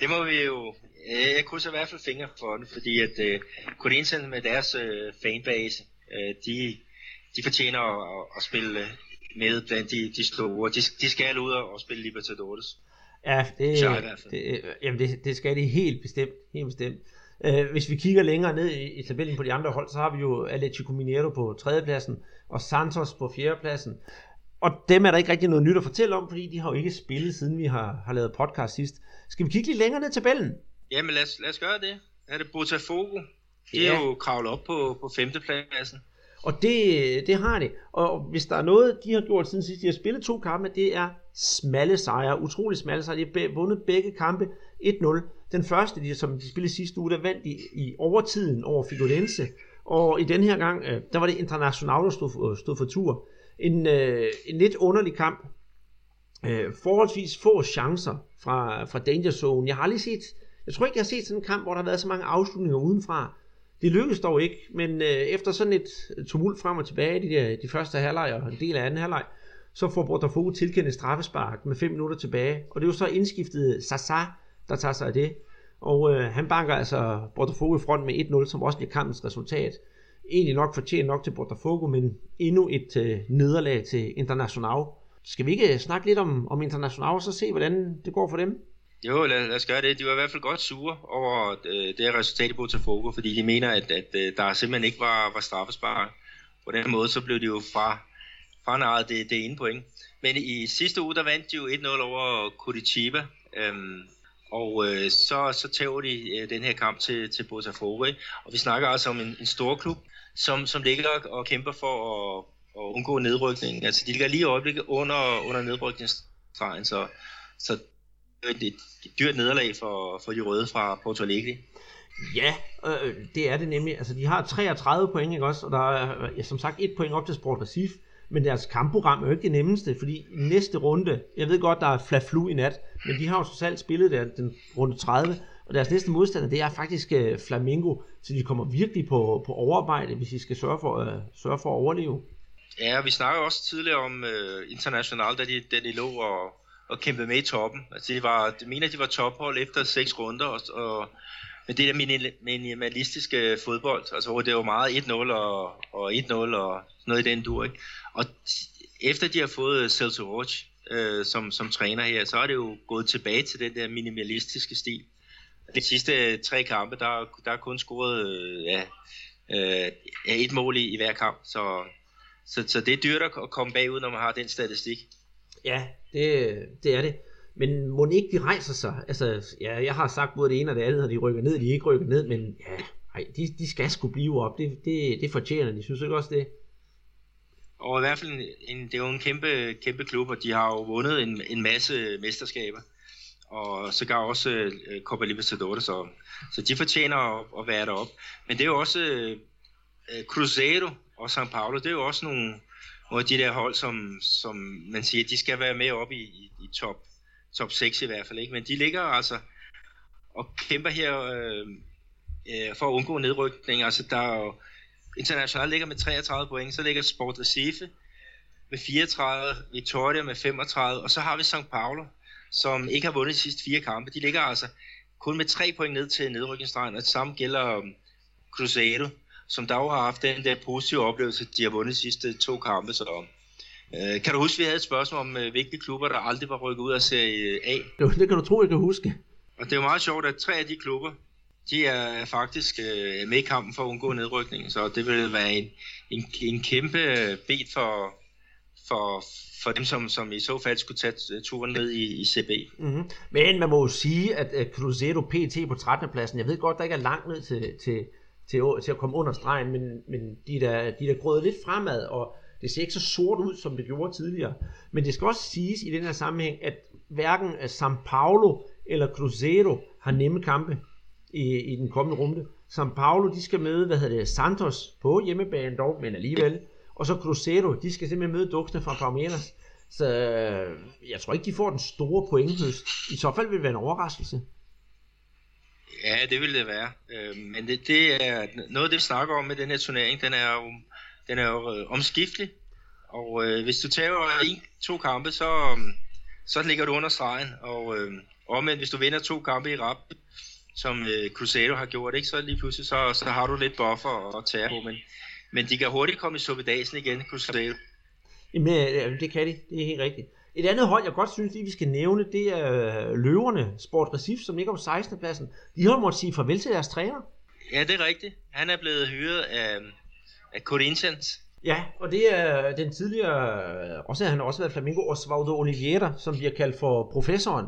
Speaker 3: det må vi jo... Jeg krydser i hvert fald fingre for det, fordi at uh, Corinthians med deres uh, fanbase, uh, de, de fortjener at, at spille med blandt de, de store. De, de skal ud og spille Libertadores.
Speaker 2: Ja, det, det, jamen det, det skal de helt bestemt. Helt bestemt. Uh, hvis vi kigger længere ned i, i tabellen på de andre hold, så har vi jo Atletico Mineiro på tredjepladsen, og Santos på fjerdepladsen. Og dem er der ikke rigtig noget nyt at fortælle om, fordi de har jo ikke spillet, siden vi har, har lavet podcast sidst. Skal vi kigge lidt længere ned i tabellen?
Speaker 3: Jamen lad os, lad os gøre det. Er det Botafogo? De ja. er jo kravlet op på, på femtepladsen.
Speaker 2: Og det, det har de. Og hvis der er noget, de har gjort siden sidst, de har spillet to kampe, det er smalle sejre. Utrolig smalle sejre. De har vundet begge kampe 1-0. Den første, de, som de spillede sidste uge, der vandt de i overtiden over Figueirense. Og i den her gang, øh, der var det International, der stod, stod for tur en, øh, en lidt underlig kamp. Øh, forholdsvis få chancer fra, fra Danger Zone. Jeg har aldrig set, jeg tror ikke, jeg har set sådan en kamp, hvor der har været så mange afslutninger udenfra. Det lykkedes dog ikke, men øh, efter sådan et tumult frem og tilbage, i de, der, de første halvleg og en del af anden halvleg, så får Botafogo tilkendt et straffespark med 5 minutter tilbage, og det er jo så indskiftet Sasa, der tager sig af det. Og øh, han banker altså Botafogo i front med 1-0, som også bliver kampens resultat. Egentlig nok fortjent nok til Botafogo, men endnu et øh, nederlag til International. Skal vi ikke øh, snakke lidt om, om International, og så se, hvordan det går for dem?
Speaker 3: Jo, lad, lad os gøre det. De var i hvert fald godt sure over øh, det her resultat i Botafogo, fordi de mener, at, at øh, der simpelthen ikke var, var straffespark. På den måde, så blev de jo fra, fra det, det ene point. Men i sidste uge, der vandt de jo 1-0 over Curitiba. Øhm, og øh, så, så tager de øh, den her kamp til, til Botafogo. Ikke? Og vi snakker altså om en, en stor klub, som, som ligger og kæmper for at, at undgå nedrykningen. Altså de ligger lige i øjeblikket under, under nedrykningsstregen, så, så det er et dyrt nederlag for, for de røde fra Porto Alegre.
Speaker 2: Ja, øh, øh det er det nemlig. Altså, de har 33 point, ikke også? Og der er øh, ja, som sagt et point op til Sport Recife. Men deres kampprogram er jo ikke det nemmeste, fordi næste runde, jeg ved godt, der er flaflu i nat, men de har jo så selv spillet der, den runde 30, og deres næste modstander, det er faktisk øh, Flamingo, så de kommer virkelig på, på overarbejde, hvis de skal sørge for, øh, sørge for at overleve.
Speaker 3: Ja, vi snakker også tidligere om øh, International, da de, da de lå og, og kæmpede med i toppen. Altså, de, var, de mener, de var tophold efter seks runder, og, og men det der minimalistiske øh, fodbold, altså hvor det var meget 1-0 og, og 1-0 og noget i den dur, ikke? Og efter de har fået øh, Celso Roche øh, som, som træner her, så er det jo gået tilbage til den der minimalistiske stil. De sidste tre kampe, der, der er kun scoret øh, ja, øh, et mål i, i hver kamp, så, så, så det er dyrt at komme bagud, når man har den statistik.
Speaker 2: Ja, det, det er det. Men må ikke de rejser sig? Altså, ja, jeg har sagt både det ene og det andet, at de rykker ned, de ikke rykker ned, men ja, ej, de, de skal sgu blive op. Det, det, det fortjener de, synes ikke også det?
Speaker 3: Og i hvert fald, en, det er jo en kæmpe, kæmpe klub, og de har jo vundet en, en masse mesterskaber. Og så gav også øh, Copa Libertadores, så, så de fortjener at, at være deroppe. Men det er jo også øh, øh, Cruzeiro og São Paulo, det er jo også nogle, nogle af de der hold, som, som man siger, de skal være med op i, i, i top, top 6 i hvert fald. Ikke? Men de ligger altså og kæmper her øh, øh, for at undgå nedrykning. Altså der er jo, International ligger med 33 point, så ligger Sport Recife med 34, Victoria med 35, og så har vi St. Paulo, som ikke har vundet de sidste fire kampe. De ligger altså kun med tre point ned til nedrykningsstregen, og det samme gælder um, Cruzeiro, som dog har haft den der positive oplevelse, de har vundet de sidste to kampe. Så, øh, kan du huske, vi havde et spørgsmål om, øh, hvilke klubber, der aldrig var rykket ud af Serie A?
Speaker 2: Det, det kan du tro, jeg kan huske.
Speaker 3: Og det er jo meget sjovt, at tre af de klubber, de er faktisk øh, med i kampen for at undgå nedrykning, så det vil være en, en, en kæmpe bed for, for, for dem, som, som i så fald skulle tage turen ned i, i CB.
Speaker 2: Mm-hmm. Men man må jo sige, at Cruzeiro PT på 13. pladsen, jeg ved godt, der ikke er langt ned til, til, til, til at komme under stregen, men, men de, der, de der grød lidt fremad, og det ser ikke så sort ud, som det gjorde tidligere. Men det skal også siges i den her sammenhæng, at hverken São Paulo eller Cruzeiro har nemme kampe i, i den kommende runde. São Paulo, de skal møde, hvad hedder det, Santos på hjemmebane dog, men alligevel. Og så Cruzeiro, de skal simpelthen møde duksene fra Palmeiras. Så øh, jeg tror ikke, de får den store pointhøst. I så fald vil det være en overraskelse.
Speaker 3: Ja, det vil det være. Øh, men det, det er noget, det vi snakker om med den her turnering, den er jo, den er jo øh, omskiftelig. Og øh, hvis du tager en, to kampe, så, øh, så ligger du under stregen. Og øh, omvendt, hvis du vinder to kampe i rap, som øh, Cruzeiro har gjort, ikke? så lige pludselig så, så har du lidt buffer at tage på, men, men de kan hurtigt komme i suppedasen igen, Cruzeiro.
Speaker 2: Jamen, det kan de, det er helt rigtigt. Et andet hold, jeg godt synes, vi skal nævne, det er øh, løverne, Sport Recife, som ligger på 16. pladsen. De har måttet sige farvel til deres træner.
Speaker 3: Ja, det er rigtigt. Han er blevet hyret af, af Corinthians.
Speaker 2: Ja, og det er den tidligere, også han har også været Flamingo, Osvaldo Oliveira, som bliver kaldt for professoren.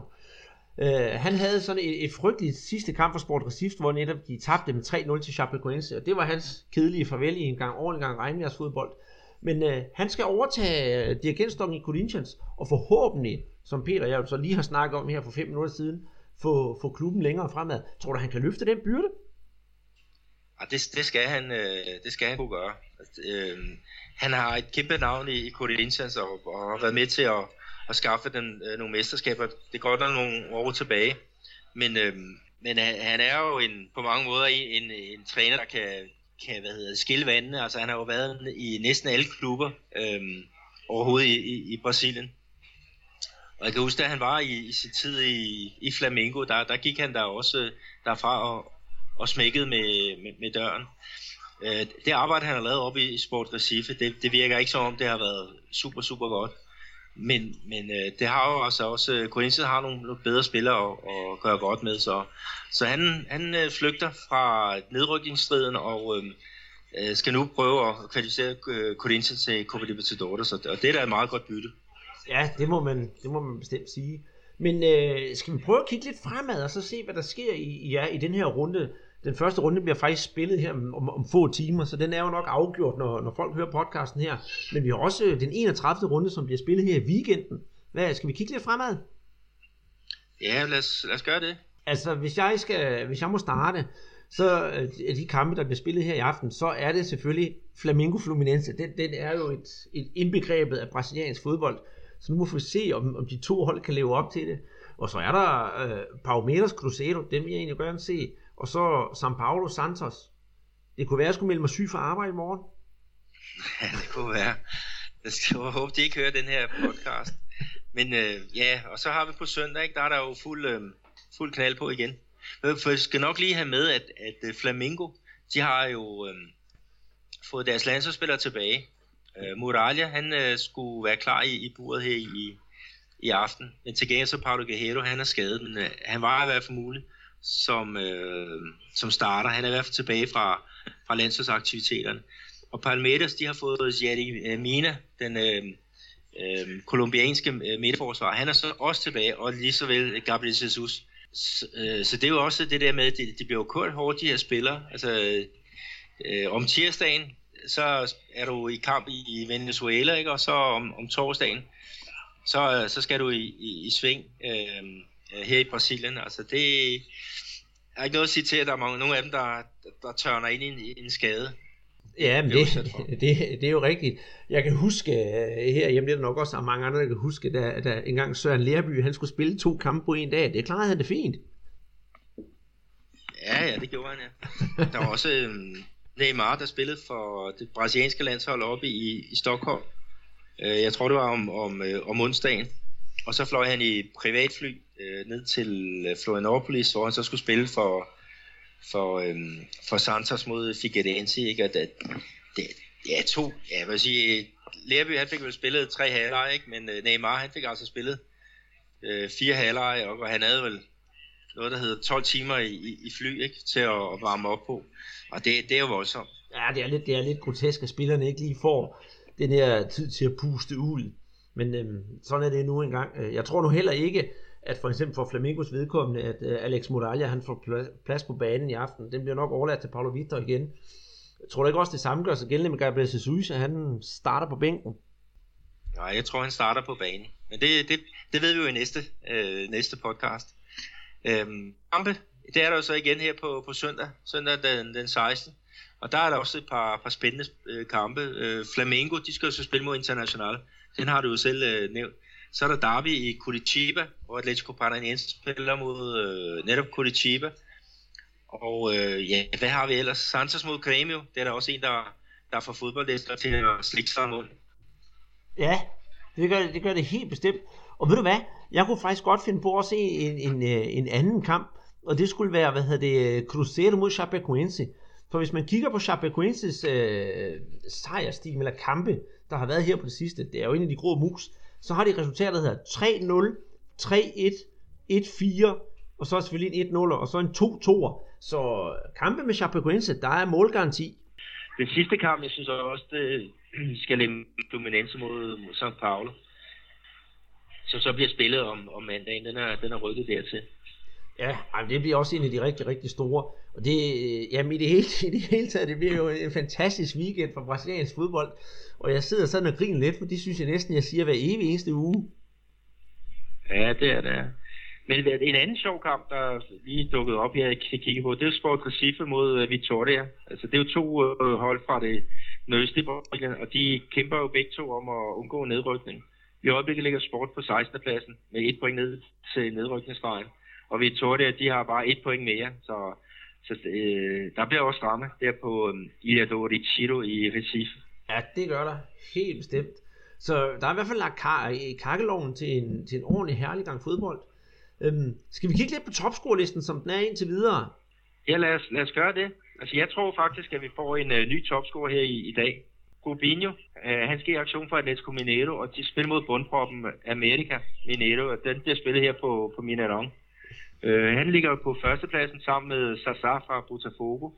Speaker 2: Øh, han havde sådan et, et frygteligt sidste kamp for Sport Recife, hvor netop de tabte med 3-0 til Chapecoense, og det var hans kedelige farvel i en gang over en gang regnværs fodbold. Men øh, han skal overtage øh, dirigentstokken i Corinthians, og forhåbentlig, som Peter og jeg så lige har snakket om her for fem minutter siden, få, få klubben længere fremad. Tror du, han kan løfte den byrde?
Speaker 3: Ja, det, det, skal han, øh, det skal han kunne gøre. Altså, øh, han har et kæmpe navn i, i Corinthians og, og har været med til at at skaffe den, øh, nogle mesterskaber. Det går der nogle år tilbage. Men, øh, men han er jo en, på mange måder en, en, en træner, der kan, kan hvad hedder, skille vandene. Altså, han har jo været i næsten alle klubber. Øh, overhovedet i, i, i Brasilien. Og jeg kan huske, at han var i, i sin tid i, i Flamengo, der, der gik han der også øh, derfra og, og smækkede med, med, med døren. Øh, det arbejde, han har lavet op i Sport Recife, det, det virker ikke som om, det har været super, super godt. Men, men øh, det har jo altså også, øh, Corinthians har nogle, nogle bedre spillere at, at gøre godt med, så, så han, han øh, flygter fra nedrykningsstriden og øh, øh skal nu prøve at kvalificere øh, Corinthians til Copa Libertadores, og, og det er da et meget godt bytte.
Speaker 2: Ja, det må man, det må man bestemt sige. Men øh, skal vi prøve at kigge lidt fremad og så se, hvad der sker i, ja, i den her runde? Den første runde bliver faktisk spillet her om, om få timer, så den er jo nok afgjort, når, når folk hører podcasten her. Men vi har også den 31. runde, som bliver spillet her i weekenden. Hvad, skal vi kigge lidt fremad?
Speaker 3: Ja, lad os, lad os gøre det.
Speaker 2: Altså, hvis jeg, skal, hvis jeg må starte, så øh, de kampe, der bliver spillet her i aften, så er det selvfølgelig Flamingo Fluminense. Den, den er jo et, et indbegrebet af brasiliansk fodbold. Så nu må vi se, om, om de to hold kan leve op til det. Og så er der øh, Palmeiras Cruzeiro, den vil jeg egentlig gerne se. Og så São Paulo Santos. Det kunne være, at jeg skulle melde mig syg for arbejde i morgen.
Speaker 3: Ja, det kunne være. Jeg skal håbe, de ikke hører den her podcast. Men øh, ja, og så har vi på søndag, ikke, der er der jo fuld, øh, fuld knald på igen. For jeg skal nok lige have med, at, at øh, Flamingo, de har jo øh, fået deres landsholdsspillere tilbage. Øh, Muralja, han øh, skulle være klar i, i buret her i, i aften. Men til gengæld så Paulo Guerrero, han er skadet, men øh, han var i hvert fald mulig som, øh, som starter. Han er i hvert fald tilbage fra, fra landsholdsaktiviteterne. Og Palmeiras, de har fået Jerry øh, Mina, den øh, øh, kolumbianske øh, midterforsvar. Han er så også tilbage, og lige så vel Gabriel Jesus. Så, øh, så det er jo også det der med, at de, det bliver jo kørt hårdt, de her spillere. Altså, øh, om tirsdagen, så er du i kamp i Venezuela, ikke? og så om, om torsdagen, så, øh, så skal du i, i, i sving øh, her i Brasilien. Altså det er ikke noget at sige til, at der er mange, nogle af dem, der, der, tørner ind i en, i en skade.
Speaker 2: Ja, men det, det, det, er jo rigtigt. Jeg kan huske, øh, her hjemme, det er nok også mange andre, der kan huske, da, da engang Søren Lerby, han skulle spille to kampe på en dag. Det klarede han det fint.
Speaker 3: Ja, ja, det gjorde han, ja. Der var også øhm, Neymar, der spillede for det brasilianske landshold oppe i, i Stockholm. Øh, jeg tror, det var om, om, øh, om onsdagen. Og så fløj han i privatfly øh, ned til øh, Florianopolis, hvor han så skulle spille for, for, øh, for Santos mod Figueirense. Ikke? Og det, det, ja, to, ja, jeg vil sige, Lerby han fik vel spillet tre halvleje, ikke? men øh, Neymar han fik altså spillet øh, fire halvleje, og han havde vel noget, der hedder 12 timer i, i, fly ikke? til at, at varme op på. Og det, det er jo voldsomt.
Speaker 2: Ja, det er lidt, det er lidt grotesk, at spillerne ikke lige får den her tid til at puste ud. Men øhm, sådan er det nu engang. Øh, jeg tror nu heller ikke, at for eksempel for Flamingos vedkommende, at øh, Alex Muralla, han får plads på banen i aften. Den bliver nok overladt til Paulo Victor igen. Jeg tror ikke også, det samme gør sig gældende med Gabriel Jesus, at han starter på bænken.
Speaker 3: Nej, jeg tror, han starter på banen. Men det, det, det ved vi jo i næste, øh, næste podcast. Øhm, kampe, det er der jo så igen her på, på søndag, søndag den, den 16. Og der er der også et par, par spændende øh, kampe. Øh, Flamengo, de skal jo så spille mod International. Den har du jo selv øh, nævnt. Så er der derby i Curitiba, hvor Atletico Paranaense spiller mod øh, netop Curitiba. Og øh, ja, hvad har vi ellers? Santos mod Grêmio. Det er der også en, der, der får fodboldlæster til at slikke sig mod.
Speaker 2: Ja, det gør, det gør det helt bestemt. Og ved du hvad? Jeg kunne faktisk godt finde på at se en, en, øh, en anden kamp. Og det skulle være, hvad hedder det, Cruzeiro mod Chapecoense. For hvis man kigger på Chapecoenses øh, sejrstil, eller kampe, der har været her på det sidste, det er jo en af de grå mus, så har de resultater, der hedder 3-0, 3-1, 1-4, og så er selvfølgelig en 1-0, og så en 2-2'er. Så kampe med Chapecoense, der er målgaranti.
Speaker 3: Den sidste kamp, jeg synes også, det skal lægge dominance mod, mod St. Paulo. Så så bliver spillet om, om mandagen, den er, den er rykket dertil.
Speaker 2: Ja, det bliver også en af de rigtig, rigtig store. Og det, øh, jamen i det, hele, i det hele taget, det bliver jo en fantastisk weekend for brasiliansk fodbold. Og jeg sidder sådan og griner lidt, for det synes jeg næsten, jeg siger hver evig eneste uge.
Speaker 3: Ja, det er det. Men en anden sjov kamp, der lige dukkede op her, jeg kan kigge på, det er Sport Recife mod øh, Vitoria. Altså det er jo to øh, hold fra det nordøstlige Brasilien, og de kæmper jo begge to om at undgå nedrykning. I øjeblikket ligger Sport på 16. pladsen med et point ned til nedrykningsstregen. Og Victoria, de har bare et point mere, så, så øh, der bliver også ramme der på øh, Ilha do Retiro i Recife.
Speaker 2: Ja, det gør der. Helt bestemt. Så der er i hvert fald lagt kar- i kakkeloven til en, til en ordentlig herlig gang fodbold. Øhm, skal vi kigge lidt på topscorelisten, som den er indtil videre?
Speaker 4: Ja, lad os, lad os gøre det. Altså, jeg tror faktisk, at vi får en uh, ny topscorer her i, i dag. Rubinho, uh, han skal i aktion for Atletico Mineiro, og de spiller mod bundproppen America Mineiro, og den bliver spillet her på, på Mineirão. Uh, han ligger på førstepladsen sammen med Sasa fra Botafogo,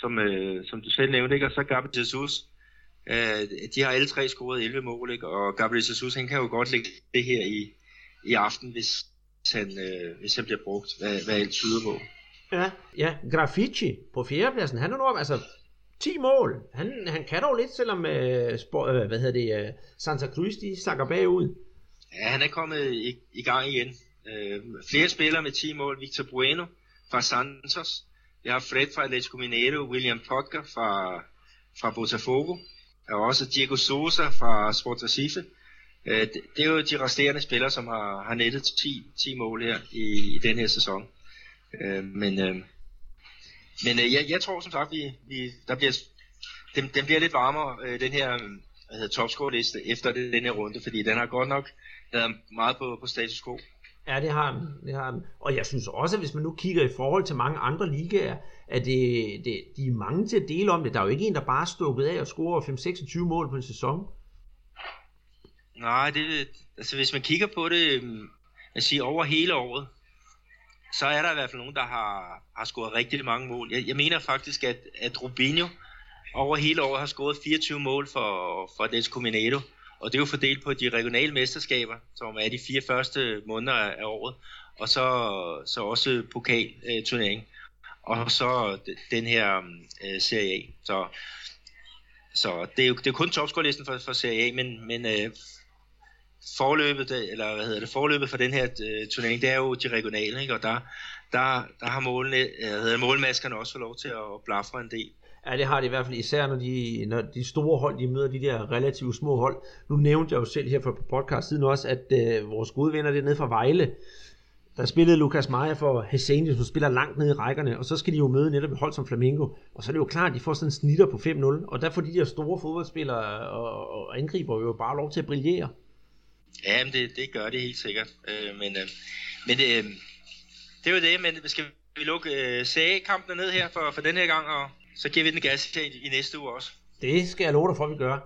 Speaker 4: som, uh, som du selv nævnte, ikke? og så Gabriel
Speaker 3: Jesus. Øh, de har alle tre scoret 11 mål, ikke? og Gabriel Jesus han kan jo godt lægge det her i, i aften, hvis han, øh, hvis han bliver brugt, hvad, hvad alt tyder på.
Speaker 2: Ja, ja. Graffiti på fjerdepladsen, han er nu altså 10 mål. Han, han kan dog lidt, selvom øh, spor, øh, hvad hedder det, øh, Santa Cruz, de sakker bagud.
Speaker 3: Ja, han er kommet i, i gang igen. Øh, flere spillere med 10 mål. Victor Bueno fra Santos. Jeg har Fred fra Atletico Mineiro, William Potker fra, fra Botafogo, og også Diego Sosa fra Sport Recife. Øh, det, det er jo de resterende spillere, som har, har nettet 10, 10 mål her i, i den her sæson. Øh, men øh, men øh, jeg, jeg tror som sagt, vi, vi, der bliver, den, den bliver lidt varmere, øh, den her hvad hedder, topscore-liste, efter det, den her runde, fordi den har godt nok været meget på, på status quo.
Speaker 2: Ja, det har den. Det har den. Og jeg synes også, at hvis man nu kigger i forhold til mange andre ligaer, at det, det, de er mange til at dele om det. Der er jo ikke en, der bare er stukket af og scorer 5-26 mål på en sæson.
Speaker 3: Nej, det, altså hvis man kigger på det, øhm, jeg siger over hele året, så er der i hvert fald nogen, der har, har scoret rigtig mange mål. Jeg, jeg mener faktisk, at, at Rubinho over hele året har scoret 24 mål for, for Atletico Mineiro. Og det er jo fordelt på de regionale mesterskaber, som er de fire første måneder af året. Og så, så også pokalturnering. Og så den her øh, Serie A. Så, så det er jo det er kun topscore-listen for, for Serie A, men, men øh, forløbet, eller hvad hedder det, forløbet for den her øh, turnering, det er jo de regionale, ikke? og der, der, der har målene, øh, hedder målmaskerne også fået lov til at blafre en del.
Speaker 2: Ja, det har de i hvert fald især, når de, når de store hold, de møder de der relativt små hold. Nu nævnte jeg jo selv her på podcast siden også, at øh, vores gode venner dernede fra Vejle, der spillede Lukas Meyer for Hesenius, som spiller langt ned i rækkerne, og så skal de jo møde netop et hold som Flamingo. Og så er det jo klart, at de får sådan en snitter på 5-0, og der får de der store fodboldspillere og, og angriber jo bare lov til at brillere.
Speaker 3: Ja, men det, det gør det helt sikkert. Øh, men øh, men øh, det er jo det, men skal vi lukke øh, CA-kampene ned her for, for den her gang, og så giver vi den gas i, i næste uge også.
Speaker 2: Det skal jeg love dig for, at vi gør.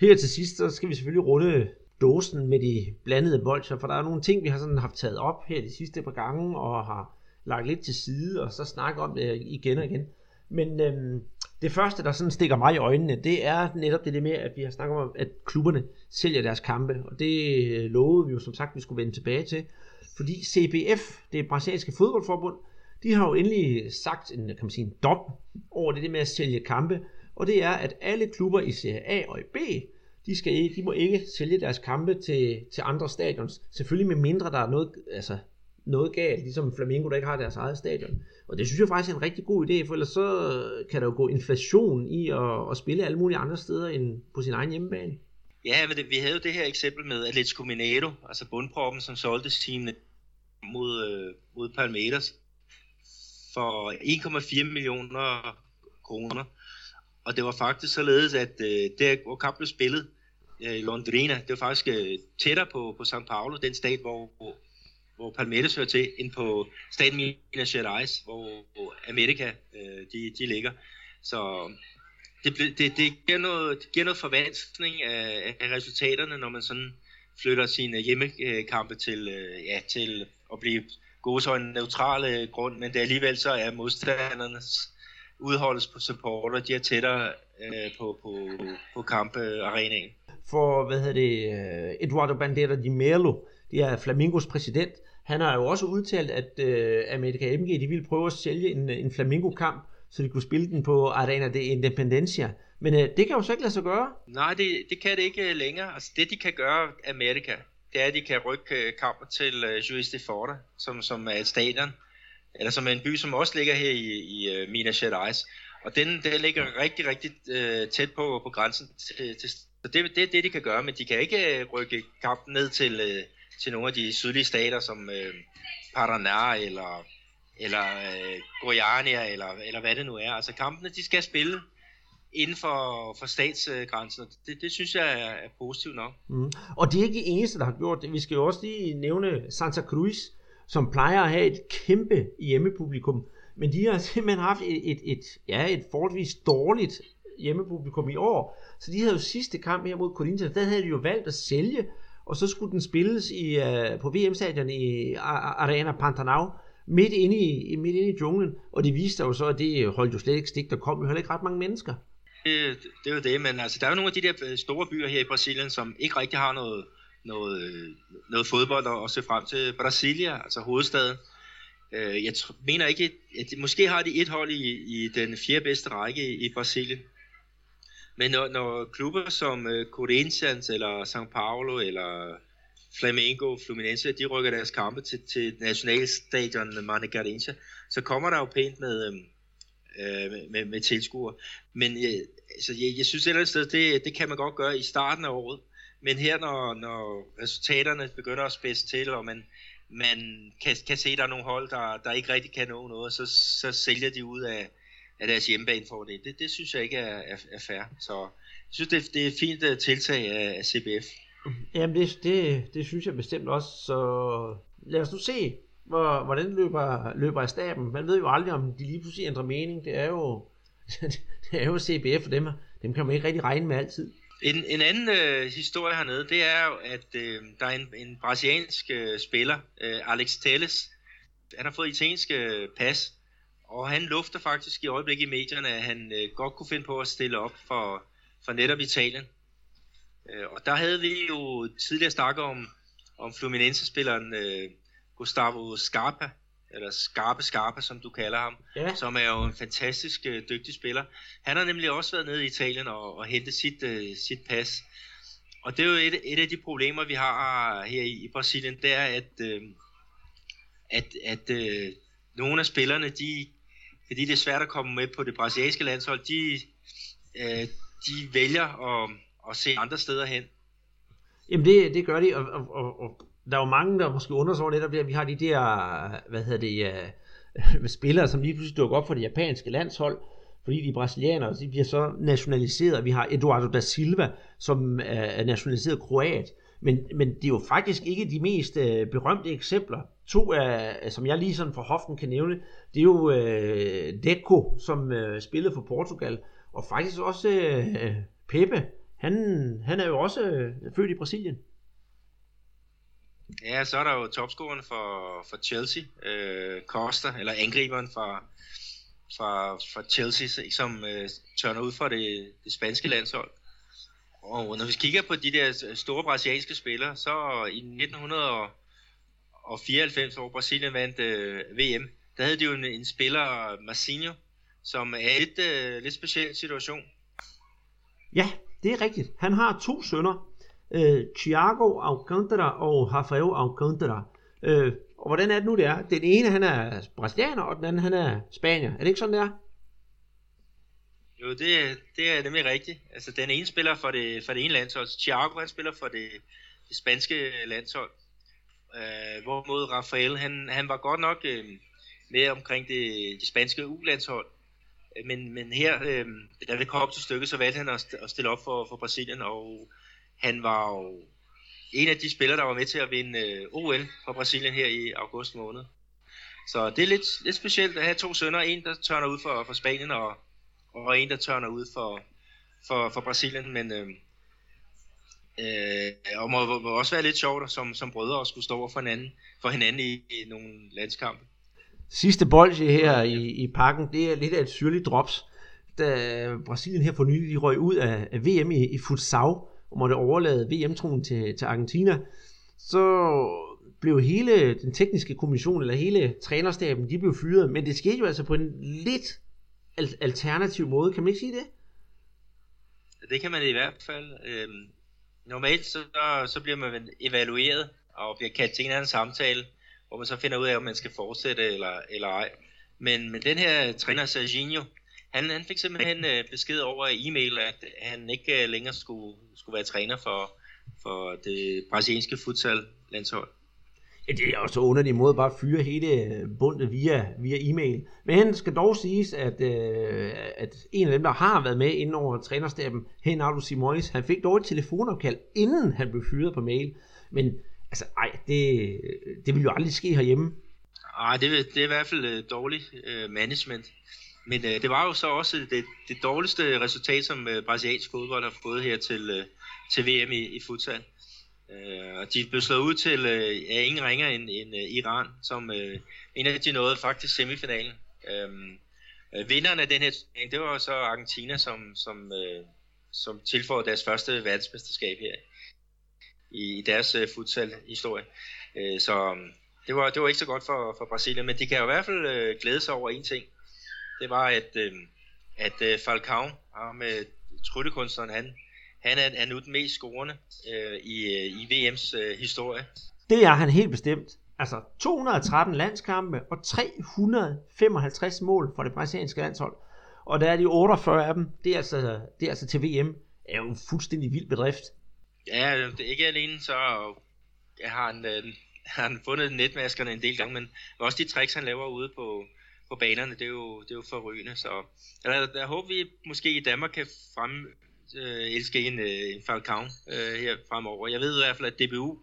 Speaker 2: Her til sidst, så skal vi selvfølgelig runde dåsen med de blandede bolcher, for der er nogle ting, vi har sådan haft taget op her de sidste par gange, og har lagt lidt til side, og så snakket om det igen og igen. Men øhm, det første, der sådan stikker mig i øjnene, det er netop det, der med, at vi har snakket om, at klubberne sælger deres kampe, og det øh, lovede vi jo som sagt, at vi skulle vende tilbage til. Fordi CBF, det brasilianske fodboldforbund, de har jo endelig sagt en, kan man sige, en dom over det, der med at sælge kampe, og det er, at alle klubber i Serie A og i B, de, skal, ikke, de må ikke sælge deres kampe til, til andre stadions. Selvfølgelig med mindre der er noget, altså noget galt, ligesom Flamingo, der ikke har deres eget stadion. Og det synes jeg faktisk er en rigtig god idé, for ellers så kan der jo gå inflation i at, at spille alle mulige andre steder end på sin egen hjemmebane.
Speaker 3: Ja, men det, vi havde jo det her eksempel med Atletico Mineiro, altså bundproppen, som solgte sine mod, øh, mod Palmeiras for 1,4 millioner kroner. Og det var faktisk således, at øh, der hvor kampen blev spillet øh, i Londrina, det var faktisk øh, tættere på, på São Paulo, den stat, hvor, hvor, hvor Palmeiras hører til, end på staten Minas Gerais, hvor, hvor Amerika øh, de, de ligger. Så det, det, det, giver noget, det giver noget forvanskning af, af resultaterne, når man sådan flytter sine hjemmekampe til, øh, ja, til at blive gode så en neutral øh, grund, men det alligevel så er modstandernes udholdes på supporter, de er tættere øh, på, på, på kampearenaen.
Speaker 2: Øh, For, hvad hedder det, øh, Eduardo Bandera de Melo, det er Flamingos præsident, han har jo også udtalt, at øh, America MG, de ville prøve at sælge en, en Flamingo-kamp, så de kunne spille den på Arena de Independencia. Men øh, det kan jo så ikke lade sig gøre.
Speaker 3: Nej, det, det kan det ikke øh, længere. Altså det de kan gøre, Amerika, det er, at de kan rykke øh, kampen til øh, Juiz de Fora, som, som er et stadion, eller som er en by, som også ligger her i, i uh, Minas Gerais. Og den, den ligger rigtig, rigtig øh, tæt på, på grænsen til, til så det, det er det, de kan gøre, men de kan ikke rykke kampen ned til, øh, til nogle af de sydlige stater, som øh, Paraná eller eller øh, Goiania, eller, eller hvad det nu er. Altså kampene, de skal spille inden for, for statsgrænsen. Det, det synes jeg er, er positivt nok.
Speaker 2: Mm. Og det er ikke det eneste, der har gjort det. Vi skal jo også lige nævne Santa Cruz, som plejer at have et kæmpe hjemmepublikum. Men de har simpelthen haft et, et, et, ja, et forholdsvis dårligt hjemmepublikum i år. Så de havde jo sidste kamp her mod Corinthians, der havde de jo valgt at sælge, og så skulle den spilles i, øh, på VM-stadion i Arena Pantanal, midt inde, i, midt inde i junglen, og det viste sig jo så, at det holdt jo slet ikke stik, der kom jo heller ikke ret mange mennesker.
Speaker 3: Det, det er jo det, men altså, der er jo nogle af de der øh, store byer her i Brasilien, som ikke rigtig har noget, noget, øh, noget fodbold at se frem til. Brasilia, altså hovedstaden, jeg mener ikke, at måske har de et hold i, i den fjerde bedste række i, i Brasilien. Men når, når klubber som uh, Corinthians eller São Paulo eller Flamengo, Fluminense, de rykker deres kampe til, til nationalstadion Mane Garrincha, så kommer der jo pænt med, øhm, øh, med, med tilskuere. Men øh, altså, jeg, jeg synes ellers, at det, det kan man godt gøre i starten af året. Men her, når, når resultaterne begynder at spidse til, og man, man kan, kan se, at der er nogle hold, der, der ikke rigtig kan nå noget, så, så sælger de ud af, af deres hjemmebane for det. det. Synes jeg ikke er, er, er fair. Så jeg synes, det, det er et fint øh, tiltag af, af CBF.
Speaker 2: Jamen, det, det, det synes jeg bestemt også. Så lad os nu se, hvor, hvordan løber, løber af staben. Man ved jo aldrig, om de lige pludselig ændrer mening. Det er jo, det er jo CBF, og dem, dem kan man ikke rigtig regne med altid.
Speaker 3: En, en anden øh, historie hernede, det er jo, at øh, der er en, en brasiliansk øh, spiller, øh, Alex Telles. Han har fået italiensk øh, pas, og han lufter faktisk i øjeblikket i medierne, at han øh, godt kunne finde på at stille op for, for netop Italien. Øh, og der havde vi jo tidligere snakket om, om Fluminense-spilleren øh, Gustavo Scarpa, eller Scarpe Scarpa, som du kalder ham, ja. som er jo en fantastisk øh, dygtig spiller. Han har nemlig også været nede i Italien og, og hentet sit, øh, sit pas. Og det er jo et, et af de problemer, vi har her i, i Brasilien, det er, at, øh, at, at øh, nogle af spillerne, de, fordi det er svært at komme med på det brasilianske landshold, de, øh, de vælger at, at se andre steder hen.
Speaker 2: Jamen det, det gør de, og, og, og, og der er jo mange, der måske undrer sig over netop det, at vi har de der, hvad hedder det, uh, spillere, som lige pludselig dukker op for det japanske landshold, fordi de brasilianere, de bliver så nationaliseret. Vi har Eduardo da Silva, som er nationaliseret kroat. Men, men det er jo faktisk ikke de mest øh, berømte eksempler. To af, som jeg lige sådan for hoften kan nævne, det er jo øh, Deco, som øh, spillede for Portugal, og faktisk også øh, Pepe. Han, han er jo også øh, født i Brasilien.
Speaker 3: Ja, så er der jo topscoren for, for Chelsea, øh, Costa, eller angriberen fra, fra, fra Chelsea, som øh, tørner ud for det, det spanske landshold. Og når vi kigger på de der store brasilianske spillere, så i 1994, hvor Brasilien vandt øh, VM, der havde de jo en, en spiller, Marcinho, som er lidt øh, lidt speciel situation.
Speaker 2: Ja, det er rigtigt. Han har to sønner, øh, Thiago Alcântara og Rafael Alcântara. Øh, og hvordan er det nu, det er? Den ene, han er brasilianer, og den anden, han er spanier. Er det ikke sådan, det er?
Speaker 3: Jo, det, det er nemlig rigtigt. Altså, den ene spiller for det, for det ene landshold. Thiago, han spiller for det, det spanske landshold. Øh, hvorimod Rafael, han, han var godt nok øh, med omkring det, det spanske U-landshold. Øh, men, men her, øh, da det kom op til stykket, så valgte han at, at stille op for, for Brasilien, og han var jo en af de spillere, der var med til at vinde øh, OL for Brasilien her i august måned. Så det er lidt, lidt specielt at have to sønner. En, der tørner ud for, for Spanien, og, og en, der tørner ud for, for, for Brasilien. Men øh, øh, og må, må også være lidt sjovt som, som brødre at skulle stå over for hinanden, for hinanden i, i nogle landskampe.
Speaker 2: Sidste bolde her i, i pakken, det er lidt af et syrligt drops. Da Brasilien her for nylig de røg ud af, af VM i, i futsal, og måtte overlade VM-tronen til, til Argentina, så blev hele den tekniske kommission, eller hele trænerstaben, de blev fyret, men det skete jo altså på en lidt alternativ måde, kan man ikke sige det?
Speaker 3: Det kan man i hvert fald. Øhm, normalt så, så bliver man evalueret, og bliver kaldt til en anden samtale, hvor man så finder ud af, om man skal fortsætte eller, eller ej. Men, men den her træner, Serginho, han, han fik simpelthen øh, besked over e-mail, at han ikke øh, længere skulle, skulle være træner for, for det brasilianske futsal landshold
Speaker 2: det er også under underlig måde bare at fyre hele bundet via, via e-mail. Men det skal dog siges, at, øh, at en af dem, der har været med inden over trænerstaben, Henardo Simonis, han fik dog et telefonopkald, inden han blev fyret på mail. Men altså, ej, det, det vil jo aldrig ske herhjemme.
Speaker 3: Ej, det, det er i hvert fald uh, dårligt uh, management. Men uh, det var jo så også det, det dårligste resultat, som uh, brasiliansk fodbold har fået her til, uh, til VM i, i futsal. Uh, og de blev slået ud til uh, ja, ingen ringer end, end øh, Iran, som øh, en af de nåede faktisk semifinalen. Øhm, øh, uh, vinderen af den her turnering, det var så Argentina, som, som, øh, som tilføjede deres første verdensmesterskab her i, i deres øh, futsal-historie. Uh, så øhm, det var, det var ikke så godt for, for Brasilien, men de kan jo i hvert fald øh, glæde sig over en ting. Det var, at, øh, at øh, Falcao, med tryllekunstneren, han, han er, er nu den mest scorende uh, i, i VM's uh, historie.
Speaker 2: Det er han helt bestemt. Altså 213 landskampe og 355 mål for det brasilianske landshold. Og der er de 48 af dem, det er altså, det er altså til VM. Det er jo en fuldstændig vild bedrift.
Speaker 3: Ja, det er ikke alene, så jeg har en, har han fundet netmaskerne en del gange, men også de tricks, han laver ude på, på banerne, det er jo, det er jo forrygende. Så jeg, jeg håber, vi måske i Danmark kan frem, øh, elske en, øh, en Falcao øh, her fremover. Jeg ved i hvert fald, at DBU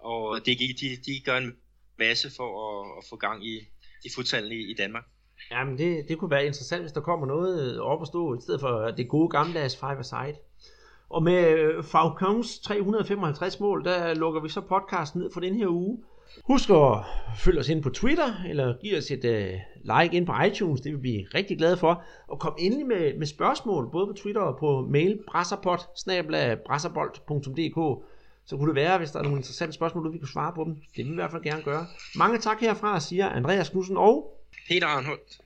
Speaker 3: og DG, de, de gør en masse for at, at få gang i, i futsalen i, i Danmark.
Speaker 2: Jamen, det, det kunne være interessant, hvis der kommer noget op at stå, i stedet for det gode gammeldags five-a-side. Og med øh, Falcons 355 mål, der lukker vi så podcasten ned for den her uge. Husk at følge os ind på Twitter, eller give os et uh, like ind på iTunes, det vil vi blive rigtig glade for. Og kom endelig med, med spørgsmål, både på Twitter og på mail, brasserpot, så kunne det være, hvis der er nogle interessante spørgsmål, du vi kunne svare på dem. Det vil vi i hvert fald gerne gøre. Mange tak herfra, siger Andreas Knudsen og
Speaker 3: Peter Arnholdt.